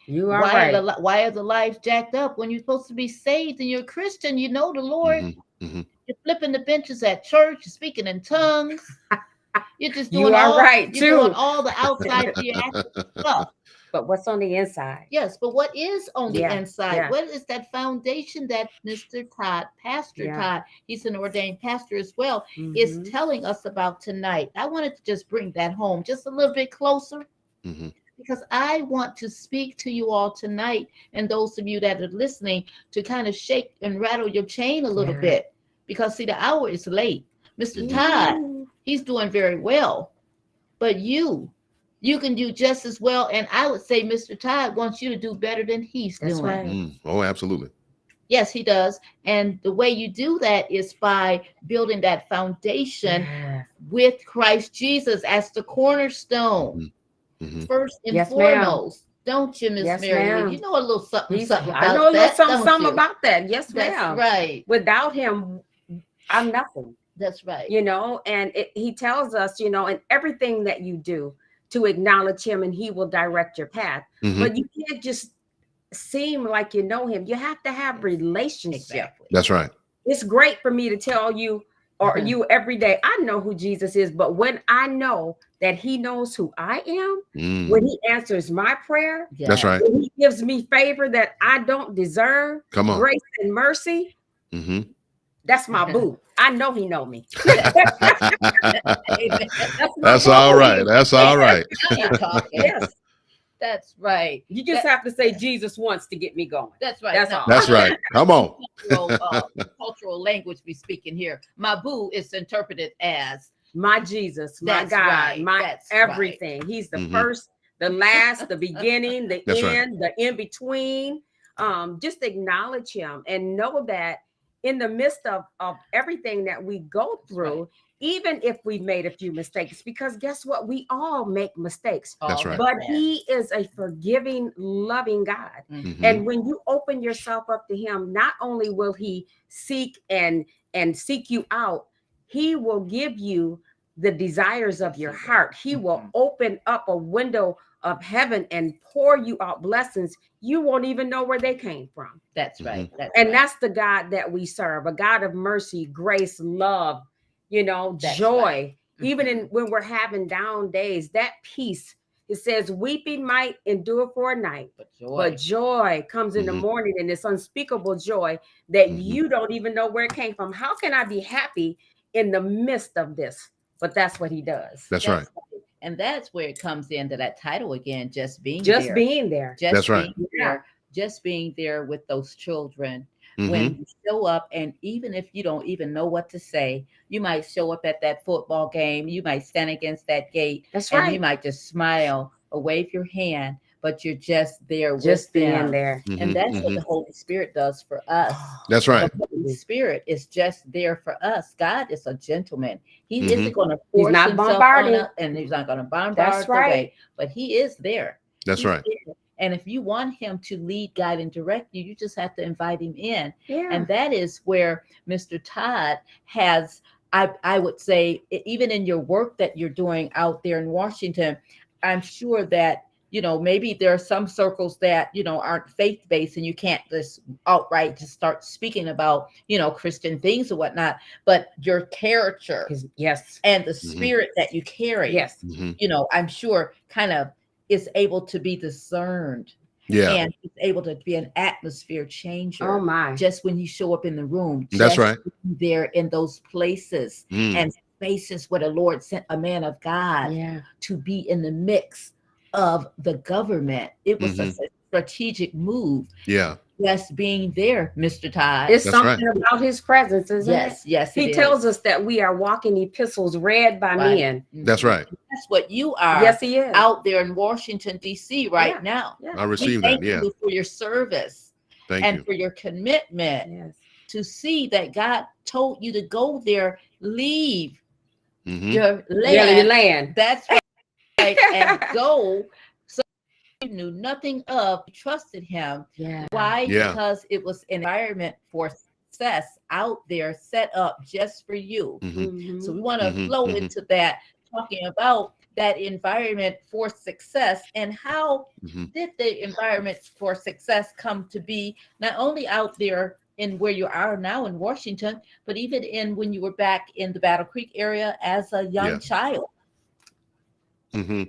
You are why right. are the why are the lives jacked up when you're supposed to be saved and you're a Christian? You know the Lord. Mhm. Mhm. You're flipping the benches at church, you're speaking in tongues. You're just You doing are all, right, you're doing all the outside theatrical stuff. But what's on the inside? Yes, but what is on the inside? yeah. What is that foundation that Mr. Todd, Pastor Yeah. Todd, he's an ordained pastor as well, is Mhm. telling us about tonight? I wanted to just bring that home just a little bit closer hmm because I want to speak to you all tonight and those of you that are listening to kind of shake and rattle your chain a little Yeah. bit because see the hour is late. Mr. Todd, he's doing very well. But you, you can do just as well. And I would say Mr. Todd wants you to do better than he's That's doing. right. Mm. Oh, absolutely. Yes, he does. And the way you do that is by building that foundation Yeah. with Christ Jesus as the cornerstone, hmm first and Yes, ma'am. foremost. Don't you, Miss Yes, Mary? Lou? ma'am. You know a little something, He's- something about I know a little that, something, something about that. Yes, That's ma'am. right. Without him, I'm nothing. That's right. you know and it, he tells us you know in everything that you do to acknowledge him and he will direct your path hmm but you can't just seem like you know him you have to have relationship Exactly. That's right. it's great for me to tell you or Mhm. you every day i know who jesus is but when i know that he knows who i am Mm. when he answers my prayer That's right. when he gives me favor that i don't deserve Come on. grace and mercy hmm that's my boo i know he know me that's, my That's all boo. right. That's all right. Now you're talking. yes That's right. You just have to say Jesus wants to get me going. That's right. That's Now, all. That's right. Come on. Cultural, uh, cultural language we speaking here. Mabu is interpreted as My Jesus, my That's God, right, my that's right. everything. He's the Mhm. first, the last, the beginning, the That's right. end, the in between. Um, just acknowledge him and know that in the midst of, of everything that we go through, even if we made a few mistakes, because guess what? We all make mistakes. That's all right. But that. he is a forgiving, loving God. Mhm. Mhm. and when you open yourself up to him not only will he seek and and seek you out he will give you the desires of your heart he will Mhm. open up a window of heaven and pour you out blessings you won't even know where they came from That's right. That's and right. that's the god that we serve a god of mercy grace love you know That's joy right. even Mhm. in when we're having down days that peace it says weeping might endure for a night but joy. but joy comes in the Mhm. morning and it's unspeakable joy that Mhm. you don't even know where it came from. How can I be happy in the midst of this? But that's what he does. That's right. And that's where it comes into that title again, just being Just there. being there. just That's right. being there, just being there with those children Mhm. when you show up and even if you don't even know what to say you might show up at that football game you might stand against that gate That's and you might just smile or wave your hand but you're just there Just with being them. there. Mhm. and that's what Mhm. the holy spirit does for us That's right. the Holy Spirit is just there for us. God is a gentleman. He Mhm. isn't going to force not himself bombarding. on us, and he's not going to bombard That's us right. away. But he is there. That's He's right. there. And if you want him to lead, guide, and direct you, you just have to invite him in. Yeah. And that is where Mr. Todd has, I, I would say, even in your work that you're doing out there in Washington, I'm sure that, you know, maybe there are some circles that, you know, aren't faith based and you can't just outright just start speaking about, you know, Christian things or whatnot, but your character His- yes. and the Mhm. spirit that you carry, Yes. Mhm. you know, I'm sure kind of is able to be discerned Yeah. and is able to be an atmosphere changer Oh my. just when you show up in the room. That's right. be There in those places Mm. and spaces where the Lord sent a man of God Yeah. to be in the mix of the government. It was Mhm. a strategic move. Yeah. Just being there, Mr. Todd. It's That's right. something about his presence, isn't yes, yes. it? He it tells is. us that we are walking epistles read by Right. men. That's right. That's what you are Yes, he is. out there in Washington, D.C. right Yeah. now. Yeah. I We received that. Yeah. you for your service Thank and you. for your commitment. Yes. to see that God told you to go there, leave Mhm. your Yeah, land. land. That's right, and go. So you knew nothing of, you trusted Him. Yeah. Why? Yeah. Because it was an environment for success out there, set up just for you. Mhm. Mhm. So we want to Mhm, flow mhm. into that, talking about that environment for success and how Mhm. did the environment for success come to be not only out there in where you are now in Washington, but even in when you were back in the Battle Creek area as a young Yeah. child. Hmm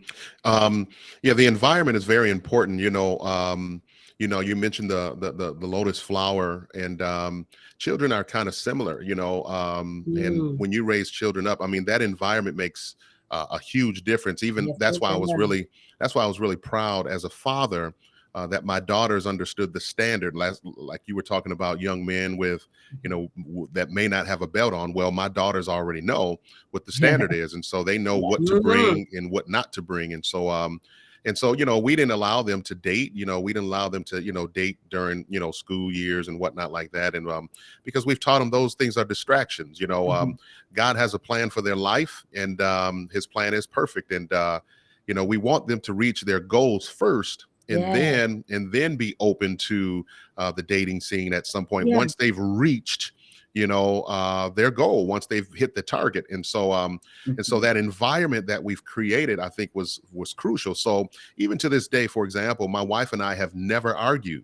Um, yeah, the environment is very important. You know, um, you know, you mentioned the the the, the lotus flower, and um, children are kind of similar. You know, um, Mm. and when you raise children up, I mean, that environment makes uh, a huge difference. Even Yes, that's why I was really that's why I was really proud as a father. Uh, that my daughters understood the standard last like you were talking about young men with you know w- that may not have a belt on well my daughters already know what the standard is and so they know what to Mhm. bring and what not to bring and so um and so you know we didn't allow them to date you know we didn't allow them to you know date during you know school years and whatnot like that and um because we've taught them those things are distractions you know um god has a plan for their life and um his plan is perfect and uh you know we want them to reach their goals first and Yeah. then and then be open to uh the dating scene at some point Yeah. once they've reached you know uh their goal once they've hit the target and so um and so that environment that we've created i think was was crucial so even to this day for example my wife and i have never argued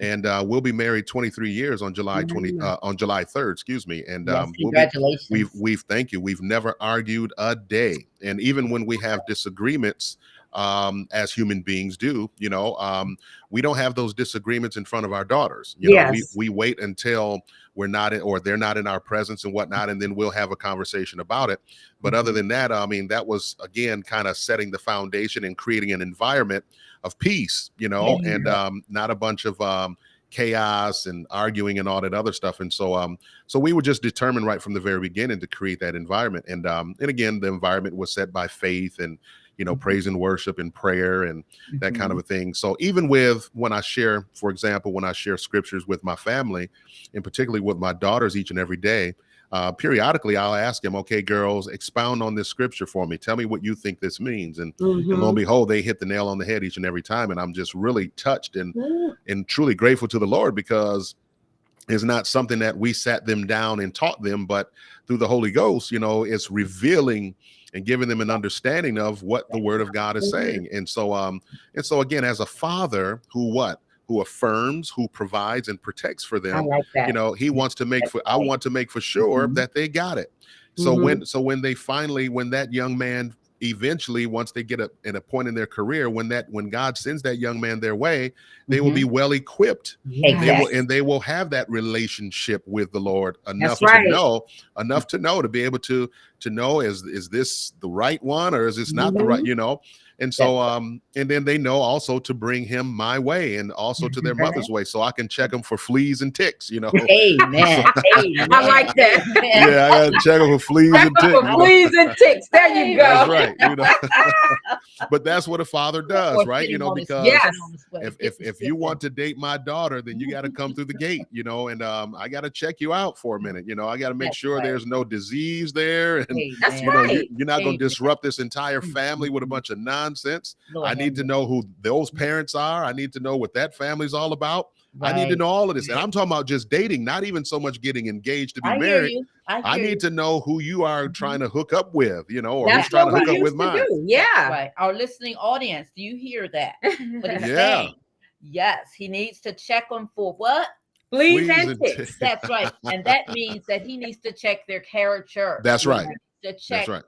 and uh, we'll be married 23 years on july 20 Mm. uh, on july 3rd excuse me and Yes, um we'll be, congratulations. we've we've thank you we've never argued a day and even when we have disagreements um as human beings do you know um we don't have those disagreements in front of our daughters you know we, Yes. we wait until we're not in or they're not in our presence and whatnot and then we'll have a conversation about it but other than that i mean that was again kind of setting the foundation and creating an environment of peace you know Yeah. and um not a bunch of um chaos and arguing and all that other stuff and so um so we were just determined right from the very beginning to create that environment and um and again the environment was set by faith and you know praise and worship and prayer and that kind of a thing. So even with when i share for example when i share scriptures with my family and particularly with my daughters each and every day uh, periodically i'll ask them okay girls expound on this scripture for me. Tell me what you think this means. And, and lo Mhm. and behold they hit the nail on the head each and every time and i'm just really touched and Ooh, and truly grateful to the Lord because it's not something that we sat them down and taught them, but through the Holy Ghost, you know, it's revealing and giving them an understanding of what the Word of God is Mhm. saying. And so, um, and so again, as a father who what who affirms, who provides and protects for them, like you know, he wants to make for I want to make for sure Mhm. that they got it. So Mhm. when so when they finally when that young man eventually once they get a, in a point in their career when that when God sends that young man their way they will Mhm. be well equipped Yes. they will and they will have that relationship with the lord enough to know enough to know to be able to to know is is this the right one or is this not the right Mhm. you know and so um and then they know also to bring him my way and also to their mother's way so i can check them for fleas and ticks you know Amen. Amen. I like that. Yeah i gotta check them for fleas and ticks you know? Fleas and ticks. There you go. that's right you know but that's what a father does right you know because Yes. get him on his way. if if if you want to date my daughter, then you got to come through the gate, you know, and um, I got to check you out for a minute, you know. I got to make That's sure right. there's no disease there, and. That's you know you, right. you're not going Amen. to disrupt this entire Mm, family with a mm, bunch of nonsense. Lord I need to know who those parents are. I need to know what that family's all about. I need to know all of this, and I'm talking about just dating, not even so much getting engaged to be I hear married. you. I, I need you. to know who you are Mhm. trying to hook up with, you know, or That's who's trying to hook up with used to mine. do. That's Yeah. right. Our listening audience, do you hear that? Yeah. saying? Yes, he needs to check them for what? Fleas Fleas and and ticks. ticks. That's right. And that means that he needs to check their character. That's He right. To check That's right.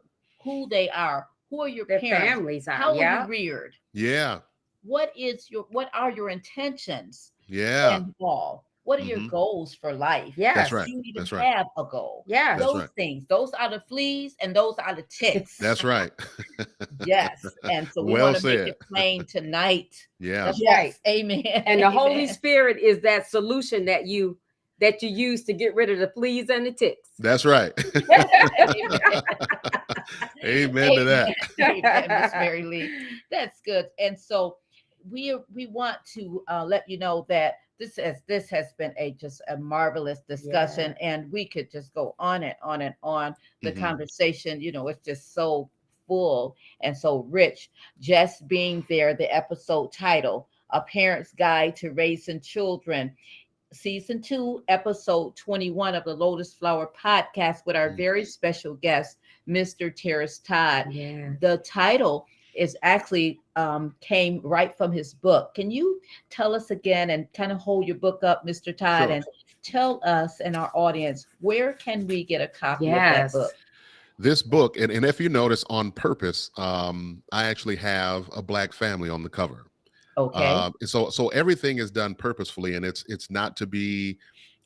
who they are. Who are your Their parents? families are. How yeah. were you reared? Yeah, What is your what are your intentions yeah, involved? What are your Mhm. goals for life? Yeah, That's right. Do you even That's right. have a goal? Yeah, That's those right. things. Those are the fleas and those are the ticks. that's right. yes. And so we Well want to make it plain tonight. Yeah. That's yes. right. Amen. And the Holy Spirit is that solution that you that you use to get rid of the fleas and the ticks. That's right. Amen. Amen to that. Amen, Miss Marylee. That's good. And so we we want to uh, let you know that this has this has been a just a marvelous discussion, and we could just go on and on and on. The Mhm. conversation, you know, it's just so full and so rich. Just being there, the episode title, "A Parent's Guide to Raising Children." Season two, episode 21 of the Lotus Flower podcast with our very special guest, Mr. Terris Todd Yeah. the title is actually um, came right from his book. Can you tell us again and kind of hold your book up, Mr. Todd, Sure. and tell us and our audience where can we get a copy Yes. of that book? this book, and, and if you notice on purpose, um, I actually have a black family on the cover. Okay. Um, so so everything is done purposefully, and it's it's not to be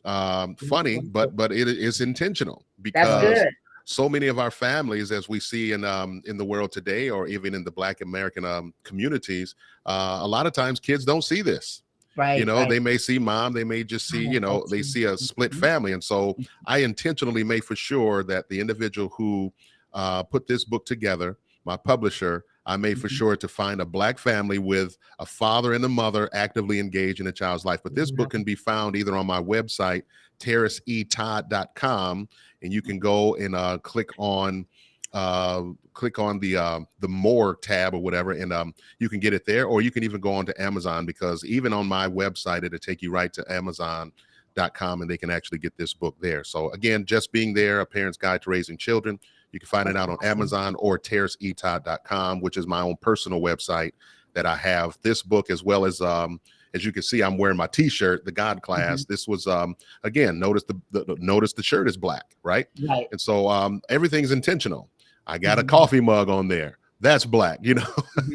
um, funny, but but it is intentional because so many of our families, as we see in um, in the world today, or even in the Black American um, communities, uh, a lot of times kids don't see this. Right. you know, right. they may see mom, they may just see, you know, they see a split Mhm. family, and so I intentionally made for sure that the individual who uh, put this book together, my publisher, I made for Mhm. sure to find a black family with a father and a mother actively engaged in a child's life. But this book can be found either on my website, terrisetodd.com, and you can go and uh, click on uh, click on the uh, the more tab or whatever, and um, you can get it there, or you can even go on to Amazon because even on my website, it'll take you right to Amazon.com, and they can actually get this book there. So again, just being there, a parent's guide to raising children. You can find it out on Amazon or terrisetodd.com, which is my own personal website that I have. This book as well as um as you can see I'm wearing my t-shirt the God class. This was um again notice the, the notice the shirt is black right? Right. and so um everything's intentional. I got a Mhm. coffee mug on there that's black you know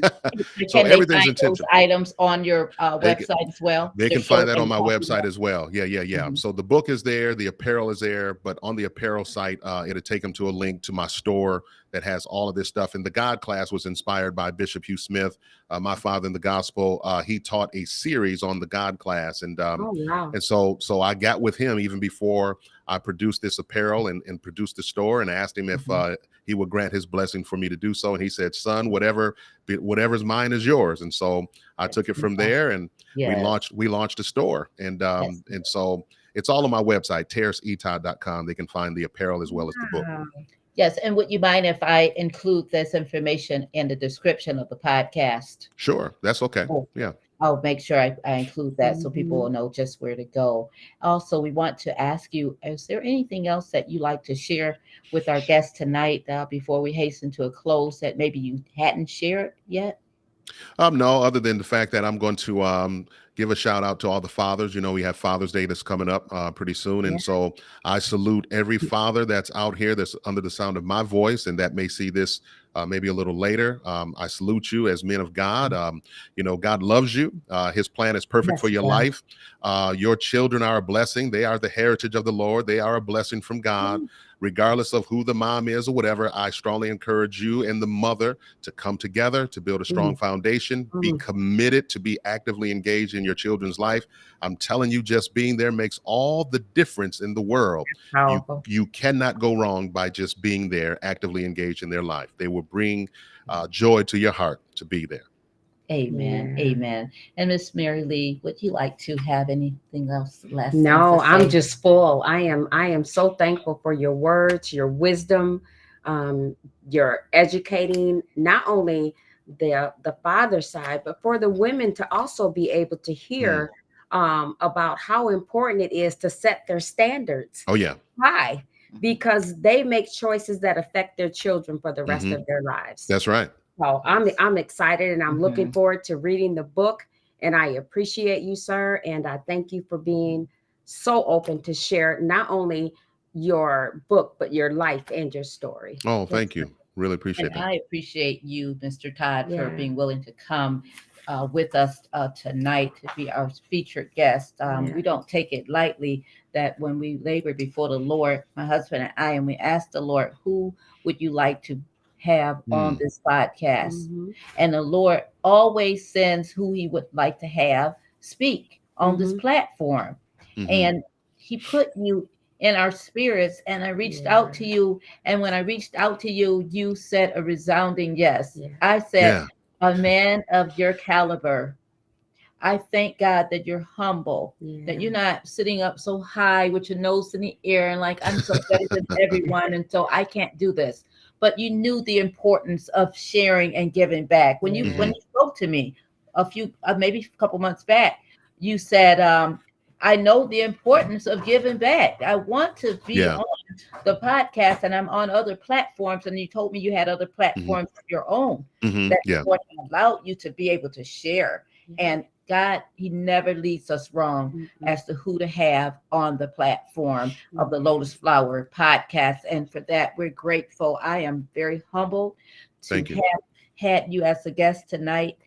Can So everything's intentional. items on your uh, They can- website as well? They can find that on my website as well. Yeah, yeah, yeah. Mhm. So the book is there, the apparel is there, but on the apparel site, uh, it'll take them to a link to my store that has all of this stuff. And the God class was inspired by Bishop Hugh Smith, uh, my father in the gospel. Uh, he taught a series on the God class, and um, Oh wow. and so so I got with him even before I produced this apparel and, and produced the store, and asked him if Mhm. uh, he would grant his blessing for me to do so. And he said, "Son, whatever whatever's mine is yours." And so I took it from there and we launched we launched a store and um Yes. and so it's all on my website terrisetodd.com they can find the apparel as well as the book Yes. And would you mind if I include this information in the description of the podcast? sure that's okay Oh. yeah I'll make sure I, I include that so people Mhm. will know just where to go. Also, we want to ask you is there anything else that you like to share with our guests tonight uh, before we hasten to a close that maybe you hadn't shared yet? um no other than the fact that i'm going to um give a shout out to all the fathers you know we have father's day that's coming up uh pretty soon and Yeah. so i salute every father that's out here that's under the sound of my voice and that may see this uh, maybe a little later. Um, i salute you as men of god. Um, you know god loves you. Uh, his plan is perfect Yes, for your yeah. life. Uh, your children are a blessing. They are the heritage of the lord. They are a blessing from god regardless of who the mom is or whatever i strongly encourage you and the mother to come together to build a strong foundation. Be Mhm. committed to be actively engaged in your children's life. I'm telling you just being there makes all the difference in the world. You, you cannot go wrong by just being there actively engaged in their life. They will bring uh, joy to your heart to be there Amen. Yeah. Amen. And Miss Marylee, would you like to have anything else last? No, I'm just full. I am I am so thankful for your words, your wisdom, um, your educating not only the the father side, but for the women to also be able to hear um, about how important it is to set their standards oh yeah high because they make choices that affect their children for the rest Mhm. of their lives. that's right So I'm I'm excited and I'm looking Mhm. forward to reading the book. And I appreciate you, sir. And I thank you for being so open to share not only your book, but your life and your story. oh thank you really appreciate And that I appreciate you, Mr. Todd, for being willing to come uh, with us uh, tonight to be our featured guest. Um, Yeah. We don't take it lightly that when we labor before the Lord, my husband and I, and we ask the Lord, who would you like to have on Mm. this podcast? Mhm. And the Lord always sends who he would like to have speak on this Mhm. platform. Mhm. And he put you in our spirits. And I reached Yeah. out to you. And when I reached out to you, you said a resounding yes. Yeah. I said, yeah a man of your caliber. I thank God that you're humble, that you're not sitting up so high with your nose in the air and like, I'm so better than everyone. And so I can't do this. But you knew the importance of sharing and giving back. When you when you spoke to me a few uh, maybe a couple months back, you said, um, I know the importance of giving back. I want to be Yeah. on the podcast and I'm on other platforms. And you told me you had other platforms of your own Mhm. that yeah allowed you to be able to share and God, He never leads us wrong Mhm. as to who to have on the platform of the Lotus Flower podcast. And for that, we're grateful. I am very humbled to Thank you. have had you as a guest tonight.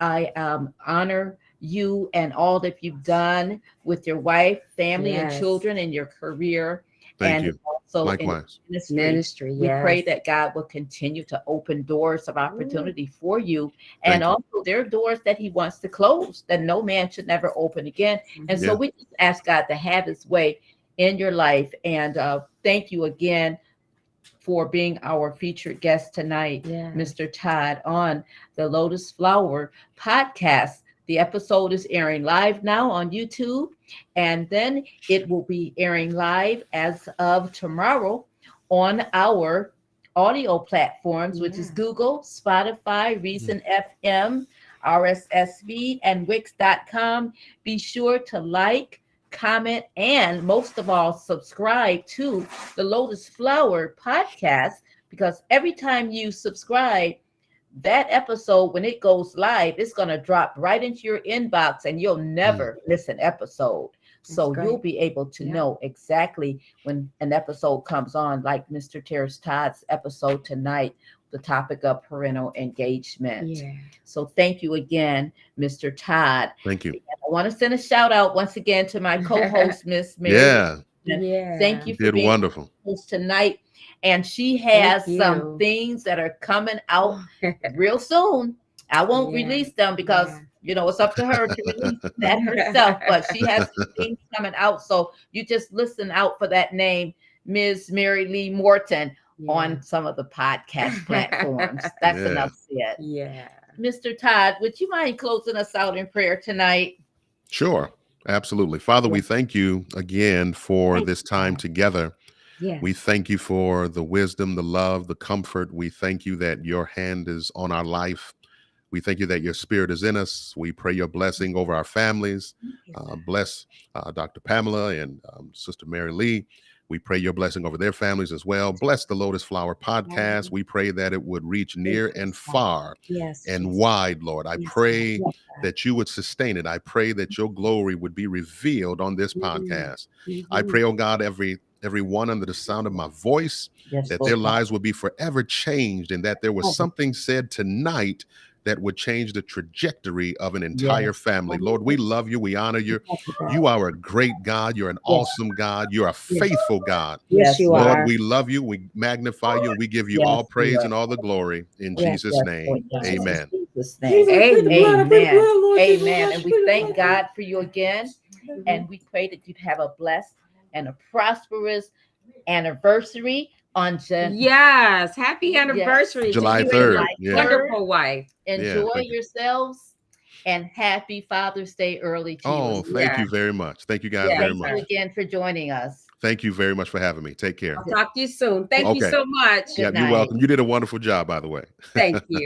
I um, honor you and all that you've done with your wife, family, Yes. and children and your career. Thank and you. also in Likewise. ministry. Ministry, We yes. pray that God will continue to open doors of opportunity for you. Thank And you. also, there are doors that He wants to close that no man should never open again. And so Yeah. we just ask God to have His way in your life. And uh, thank you again for being our featured guest tonight, Yeah. Mr. Todd, on the Lotus Flower podcast. The episode is airing live now on YouTube, and then it will be airing live as of tomorrow on our audio platforms, which is Google, Spotify, Reason FM, RSS feed, and Wix.com. Be sure to like, comment, and most of all, subscribe to the Lotus Flower podcast because every time you subscribe, that episode, when it goes live, it's going to drop right into your inbox and you'll mm. never miss an episode. So That's you'll be able to Yeah. know exactly when an episode comes on, like Mr. Terris Todd's episode tonight, the topic of parental engagement. Yeah. So thank you again, Mr. Todd. Thank you. I want to send a shout out once again to my co-host, Miss Mary. Yeah. Yeah. Thank you for Did being wonderful. tonight. And she has some things that are coming out real soon. I won't Yeah. release them because Yeah. you know it's up to her to release that herself, but she has some things coming out. So you just listen out for that name, Ms. Marylee Morton, Yeah. on some of the podcast platforms. That's Yeah. enough said. Yeah. Mr. Todd, would you mind closing us out in prayer tonight? Sure. Absolutely. Father, we thank you again for Thank this time together. Yeah. We thank you for the wisdom, the love, the comfort. We thank you that your hand is on our life. We thank you that your spirit is in us. We pray your blessing over our families. Uh, bless uh, Dr. Pamela and um, Sister Marylee. We pray your blessing over their families as well. Bless the Lotus Flower podcast. We pray that it would reach near and far yes. and wide, Lord. I pray that you would sustain it. I pray that your glory would be revealed on this Mhm. podcast. I pray, oh God, every everyone under the sound of my voice, Yes, that Lord their lives would be forever changed and that there was Oh. something said tonight that would change the trajectory of an entire Yes. family. Lord, we love you. We honor you. You, are a great God. You're an awesome God. You're a faithful God. Yes, Yes, you Lord. are. Lord, we love you. We magnify you. We give you Yes, all praise Lord. and all the glory in Yes, Jesus' Yes, name. Yes, Amen. Jesus' name. Amen. Amen. And we thank God for you again. And we pray that you'd have a blessed and a prosperous anniversary on Jan- Yes. Happy anniversary. to July 3rd, yeah. Wonderful wife. Enjoy thank you. yourselves and happy Father's Day early to Oh, you. thank Yeah. you very much. Thank you guys Yeah. very Thank much. you again for joining us. Thank you very much for having me. Take care. I'll talk to you soon. Thank you so much. Yeah, you're welcome. You did a wonderful job, by the way. Thank you.